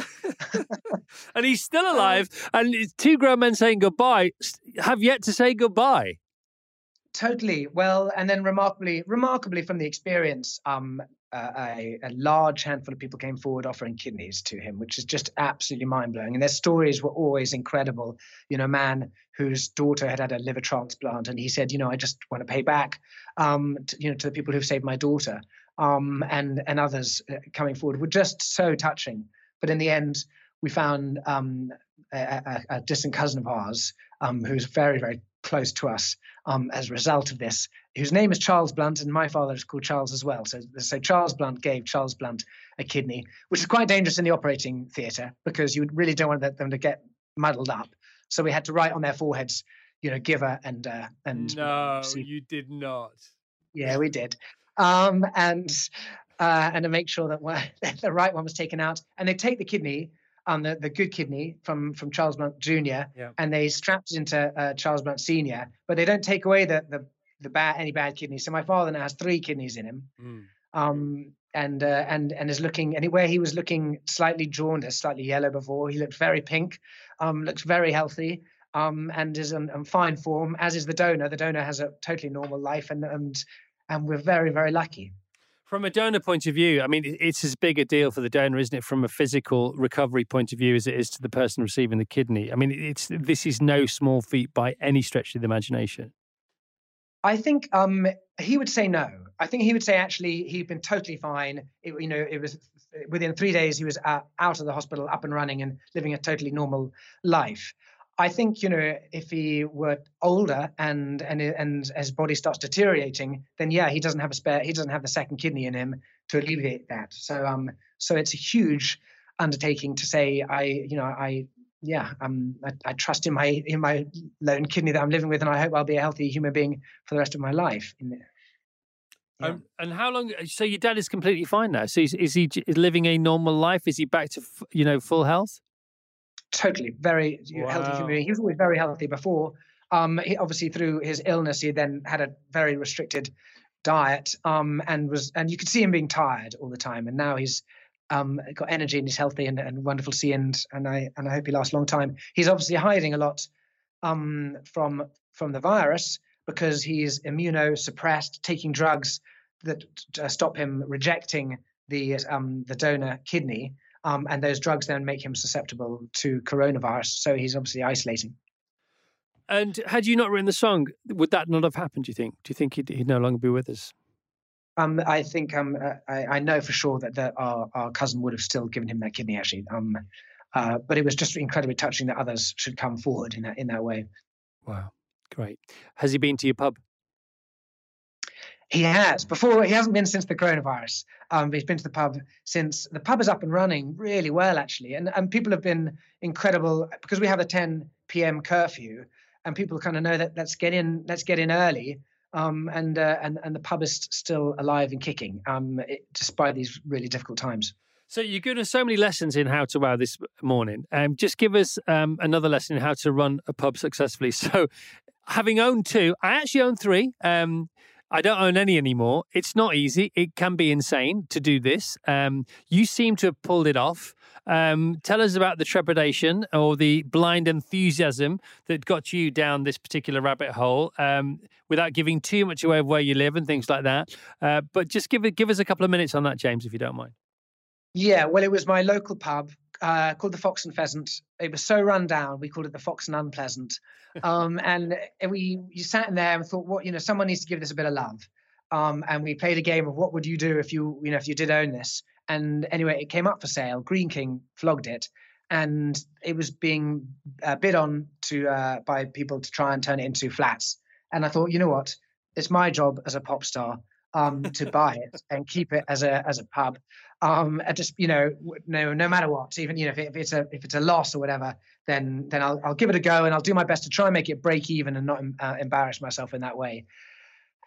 and he's still alive. And two grown men saying goodbye have yet to say goodbye. Totally. Well, and then remarkably, remarkably from the experience, um, uh, a, a, large handful of people came forward offering kidneys to him, which is just absolutely mind blowing. And their stories were always incredible. You know, a man whose daughter had had a liver transplant, and he said, you know, I just want to pay back, um, to, you know, to the people who've saved my daughter, um, and and others uh, coming forward were just so touching. But in the end, we found um, a, a, a, distant cousin of ours um, who's very, very close to us um, as a result of this, whose name is Charles Blunt, and my father is called Charles as well. So, so Charles Blunt gave Charles Blunt a kidney, which is quite dangerous in the operating theatre because you really don't want them to get muddled up. So we had to write on their foreheads, you know, giver and uh, and. No, you did not. Yeah, we did, um, and uh, and to make sure that the right one was taken out, and they take the kidney on the, the good kidney from from Charles Blunt Jr. Yeah. and they strapped it into uh, Charles Blunt Sr. But they don't take away the the the bad any bad kidneys. So my father now has three kidneys in him, mm. um, and uh, and and is looking anywhere he was looking slightly jaundiced, slightly yellow before. He looked very pink, um, looks very healthy. Um, and is in, in fine form, as is the donor. The donor has a totally normal life, and and and we're very very lucky. From a donor point of view, I mean, it's as big a deal for the donor, isn't it, from a physical recovery point of view, as it is to the person receiving the kidney? I mean, it's this is no small feat by any stretch of the imagination. I think um, he would say no. I think he would say actually he'd been totally fine. It, you know, it was within three days he was uh, out of the hospital, up and running, and living a totally normal life. I think you know if he were older and and and his body starts deteriorating, then yeah, he doesn't have a spare. He doesn't have the second kidney in him to alleviate that. So um, so it's a huge undertaking to say I you know I yeah um I, I trust in my in my lone kidney that I'm living with, and I hope I'll be a healthy human being for the rest of my life. In there. Yeah. Um, and how long? So your dad is completely fine now. So is, is he living a normal life? Is he back to you know full health? Totally very wow. healthy human being. He was always very healthy before. Um, he, obviously, through his illness, he then had a very restricted diet, um, and was and you could see him being tired all the time. And now he's um, got energy and he's healthy and, and wonderful to see. And and I and I hope he lasts a long time. He's obviously hiding a lot um, from from the virus because he's immunosuppressed, taking drugs that uh, stop him rejecting the um, the donor kidney, um, and those drugs then make him susceptible to coronavirus. So he's obviously isolating. And had you not written the song, would that not have happened? Do you think? Do you think he'd, he'd no longer be with us? Um, I think um, uh, I, I, know for sure that, that our, our cousin would have still given him that kidney, actually. Um, uh, but it was just incredibly touching that others should come forward in that in that way. Wow, great. Has he been to your pub? He has. Before he hasn't been since the coronavirus. Um, he's been to the pub since the pub is up and running really well, actually, and and people have been incredible because we have a 10 p.m. curfew, and people kind of know that let's get in, let's get in early um, and, uh, and and the pub is still alive and kicking um, it, despite these really difficult times. So you're giving us so many lessons in how to wow this morning. Um, just give us um, another lesson in how to run a pub successfully. So, having owned two, I actually own three. Um, I don't own any anymore. It's not easy. It can be insane to do this. Um, you seem to have pulled it off. Um, tell us about the trepidation or the blind enthusiasm that got you down this particular rabbit hole um, without giving too much away of where you live and things like that. Uh, but just give give us a couple of minutes on that, James, if you don't mind. Yeah, well, it was my local pub uh, called the Fox and Pheasant. It was so run down, we called it the Fox and Unpleasant. Um, and we you sat in there and thought, what you know, someone needs to give this a bit of love. Um, and we played a game of what would you do if you you know if you did own this. And anyway, it came up for sale. Greene King flogged it, and it was being uh, bid on to uh, by people to try and turn it into flats. And I thought, you know what? It's my job as a pop star um, to buy it and keep it as a as a pub. Um, just you know, no no matter what, even you know if, it, if, it's a if it's a loss or whatever, then then I'll I'll give it a go and I'll do my best to try and make it break even and not uh, embarrass myself in that way.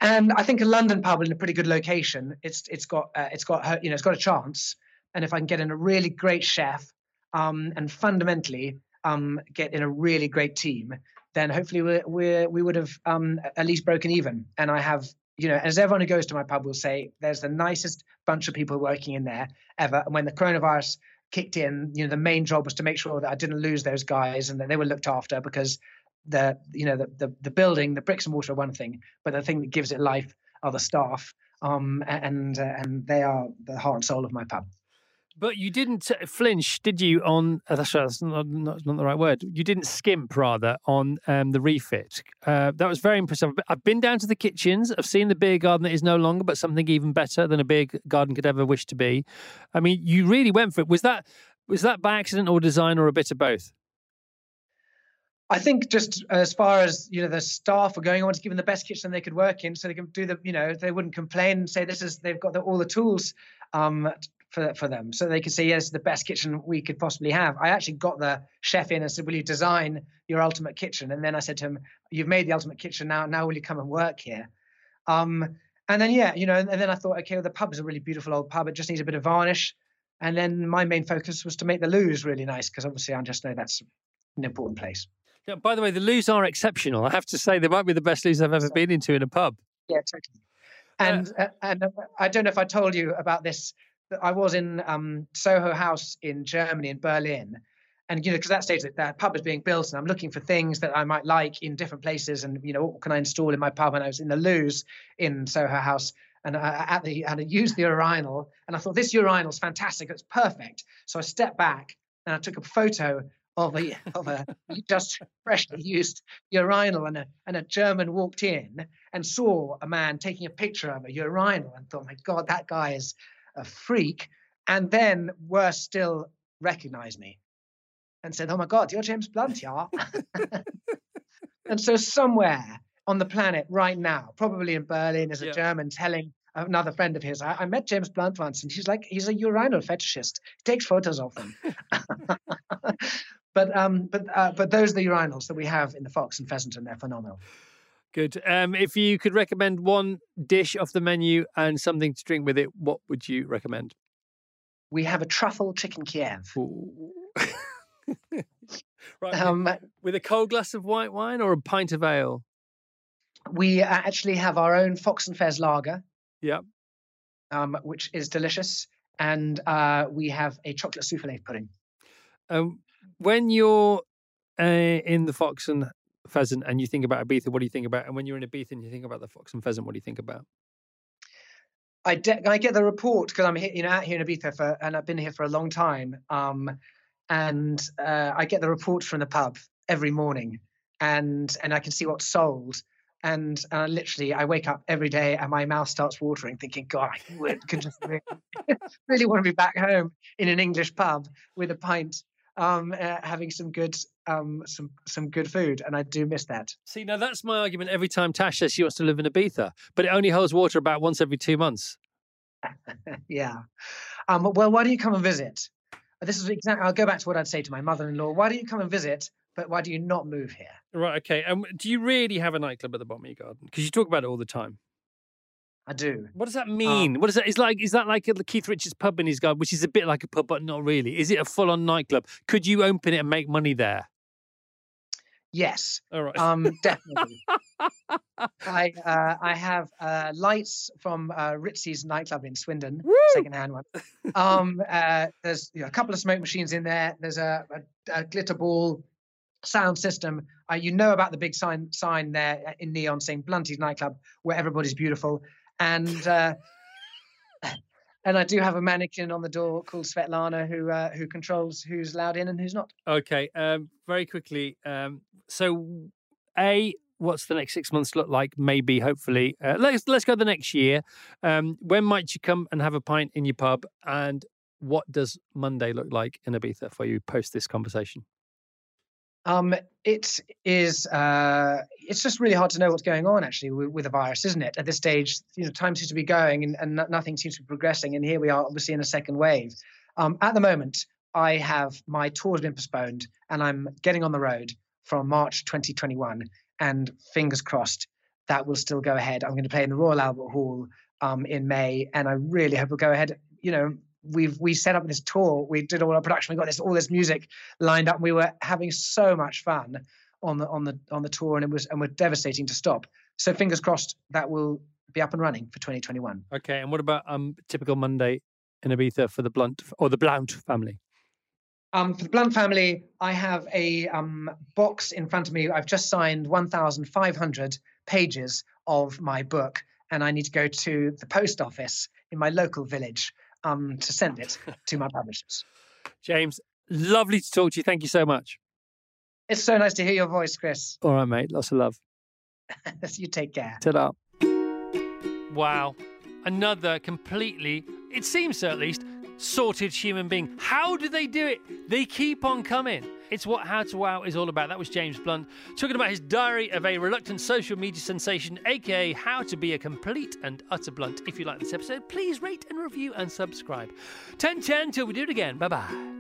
And I think a London pub in a pretty good location, it's it's got uh, it's got you know it's got a chance. And if I can get in a really great chef, um, and fundamentally um, get in a really great team, then hopefully we we we would have um, at least broken even. And I have you know, as everyone who goes to my pub will say, there's the nicest bunch of people working in there ever. And when the coronavirus kicked in, you know, the main job was to make sure that I didn't lose those guys and that they were looked after because the, you know, the the, the building, the bricks and mortar are one thing, but the thing that gives it life are the staff. Um, and uh, and they are the heart and soul of my pub. But you didn't flinch, did you? On uh, that's, that's not, not, not, the right word. You didn't skimp, rather, on um, the refit. Uh, that was very impressive. I've been down to the kitchens. I've seen the beer garden that is no longer, but something even better than a beer garden could ever wish to be. I mean, you really went for it. Was that was that by accident or design or a bit of both? I think just as far as you know, the staff are going, I to give them the best kitchen they could work in, so they can do the, you know, they wouldn't complain and say this is they've got the, all the tools um, for for them, so they could say yes, the best kitchen we could possibly have. I actually got the chef in and said, "Will you design your ultimate kitchen?" And then I said to him, "You've made the ultimate kitchen now. Now will you come and work here?" Um, and then yeah, you know, and, and then I thought, okay, well, the pub is a really beautiful old pub. It just needs a bit of varnish. And then my main focus was to make the loos really nice because obviously I just know that's an important place. Yeah, by the way, the loos are exceptional. I have to say they might be the best loos I've ever been into in a pub. Yeah, totally. And uh, and uh, I don't know if I told you about this I was in um, Soho House in Germany, in Berlin, and you know, because that stage that, that pub is being built, and I'm looking for things that I might like in different places, and you know, what can I install in my pub? And I was in the loos in Soho House, and I, at the and I used the urinal, and I thought this urinal is fantastic, it's perfect. So I stepped back and I took a photo of a of a just freshly used urinal, and a and a German walked in and saw a man taking a picture of a urinal, and thought, my God, that guy is a freak, and then worse still, recognized me and said, "Oh my God, you're James Blunt, yeah." and so somewhere on the planet right now, probably in Berlin, is a yeah. German telling another friend of his, I, I, met James Blunt once, and he's like, he's a urinal fetishist. He takes photos of them. but um, but uh, but those are the urinals that we have in the Fox and Pheasant, and they're phenomenal. Good. Um, if you could recommend one dish off the menu and something to drink with it, what would you recommend? We have a truffle chicken Kiev. right. Um, with a cold glass of white wine or a pint of ale? We actually have our own Fox and Fez lager. Yeah. Um, which is delicious. And uh, we have a chocolate souffle pudding. Um, when you're uh, in the Fox and pheasant and you think about Ibiza, what do you think about? And when you're in Ibiza and you think about the fox and pheasant, what do you think about? I, de- I get the report because I'm here, you know, out here in Ibiza for, and I've been here for a long time. Um, and uh, I get the report from the pub every morning, and and I can see what's sold. And uh, literally, I wake up every day and my mouth starts watering, thinking, God, I could just really, really want to be back home in an English pub with a pint, um, uh, having some good um, some some good food, and I do miss that. See, now that's my argument every time Tash says she wants to live in Ibiza, but it only holds water about once every two months. yeah. Um, well, why don't you come and visit? This is exactly. I'll go back to what I'd say to my mother-in-law. Why don't you come and visit? But why do you not move here? Right. Okay. And um, do you really have a nightclub at the bottom of your garden? Because you talk about it all the time. I do. What does that mean? Um, what is that? Is like is that like the Keith Richards pub in his garden, which is a bit like a pub, but not really? Is it a full-on nightclub? Could you open it and make money there? Yes. All right. Um, definitely. I uh, I have uh, lights from uh, Ritzy's nightclub in Swindon, Woo! secondhand one. Um, uh, there's you know, a couple of smoke machines in there. There's a, a, a glitter ball sound system. Uh, you know about the big sign sign there in neon saying Blunty's nightclub, where everybody's beautiful, and uh, and I do have a mannequin on the door called Svetlana who uh, who controls who's allowed in and who's not. Okay, um, very quickly. Um, so, a what's the next six months look like? Maybe, hopefully, uh, let's let's go the next year. Um, when might you come and have a pint in your pub? And what does Monday look like in Ibiza for you post this conversation? Um, it is. Uh, it's just really hard to know what's going on actually with, with, the virus, isn't it? At this stage, you know, time seems to be going and, and nothing seems to be progressing, and here we are, obviously in a second wave. Um, at the moment, I have my tour has been postponed, and I'm getting on the road from March 2021, and fingers crossed that will still go ahead. I'm going to play in the Royal Albert Hall um, in May, and I really hope we'll go ahead. You know, we've we set up this tour. We did all our production. We got this all this music lined up. We were having so much fun on the on the on the tour, and it was and we're devastating to stop. So fingers crossed that will be up and running for 2021. Okay, and what about um typical Monday in Ibiza for the Blunt or the Blount family? Um, for the Blunt family, I have a um, box in front of me. I've just signed 1,500 pages of my book, and I need to go to the post office in my local village um, to send it to my publishers. James, lovely to talk to you. Thank you so much. It's so nice to hear your voice, Chris. All right, mate. Lots of love. you take care. Ta da Wow. Another completely, it seems so at least, sorted human being. How do they do it? They keep on coming. It's what How to Wow is all about. That was James Blunt talking about his diary of a reluctant social media sensation, aka how to be a complete and utter blunt. If you like this episode, please rate and review and subscribe. 1010 till we do it again. Bye bye.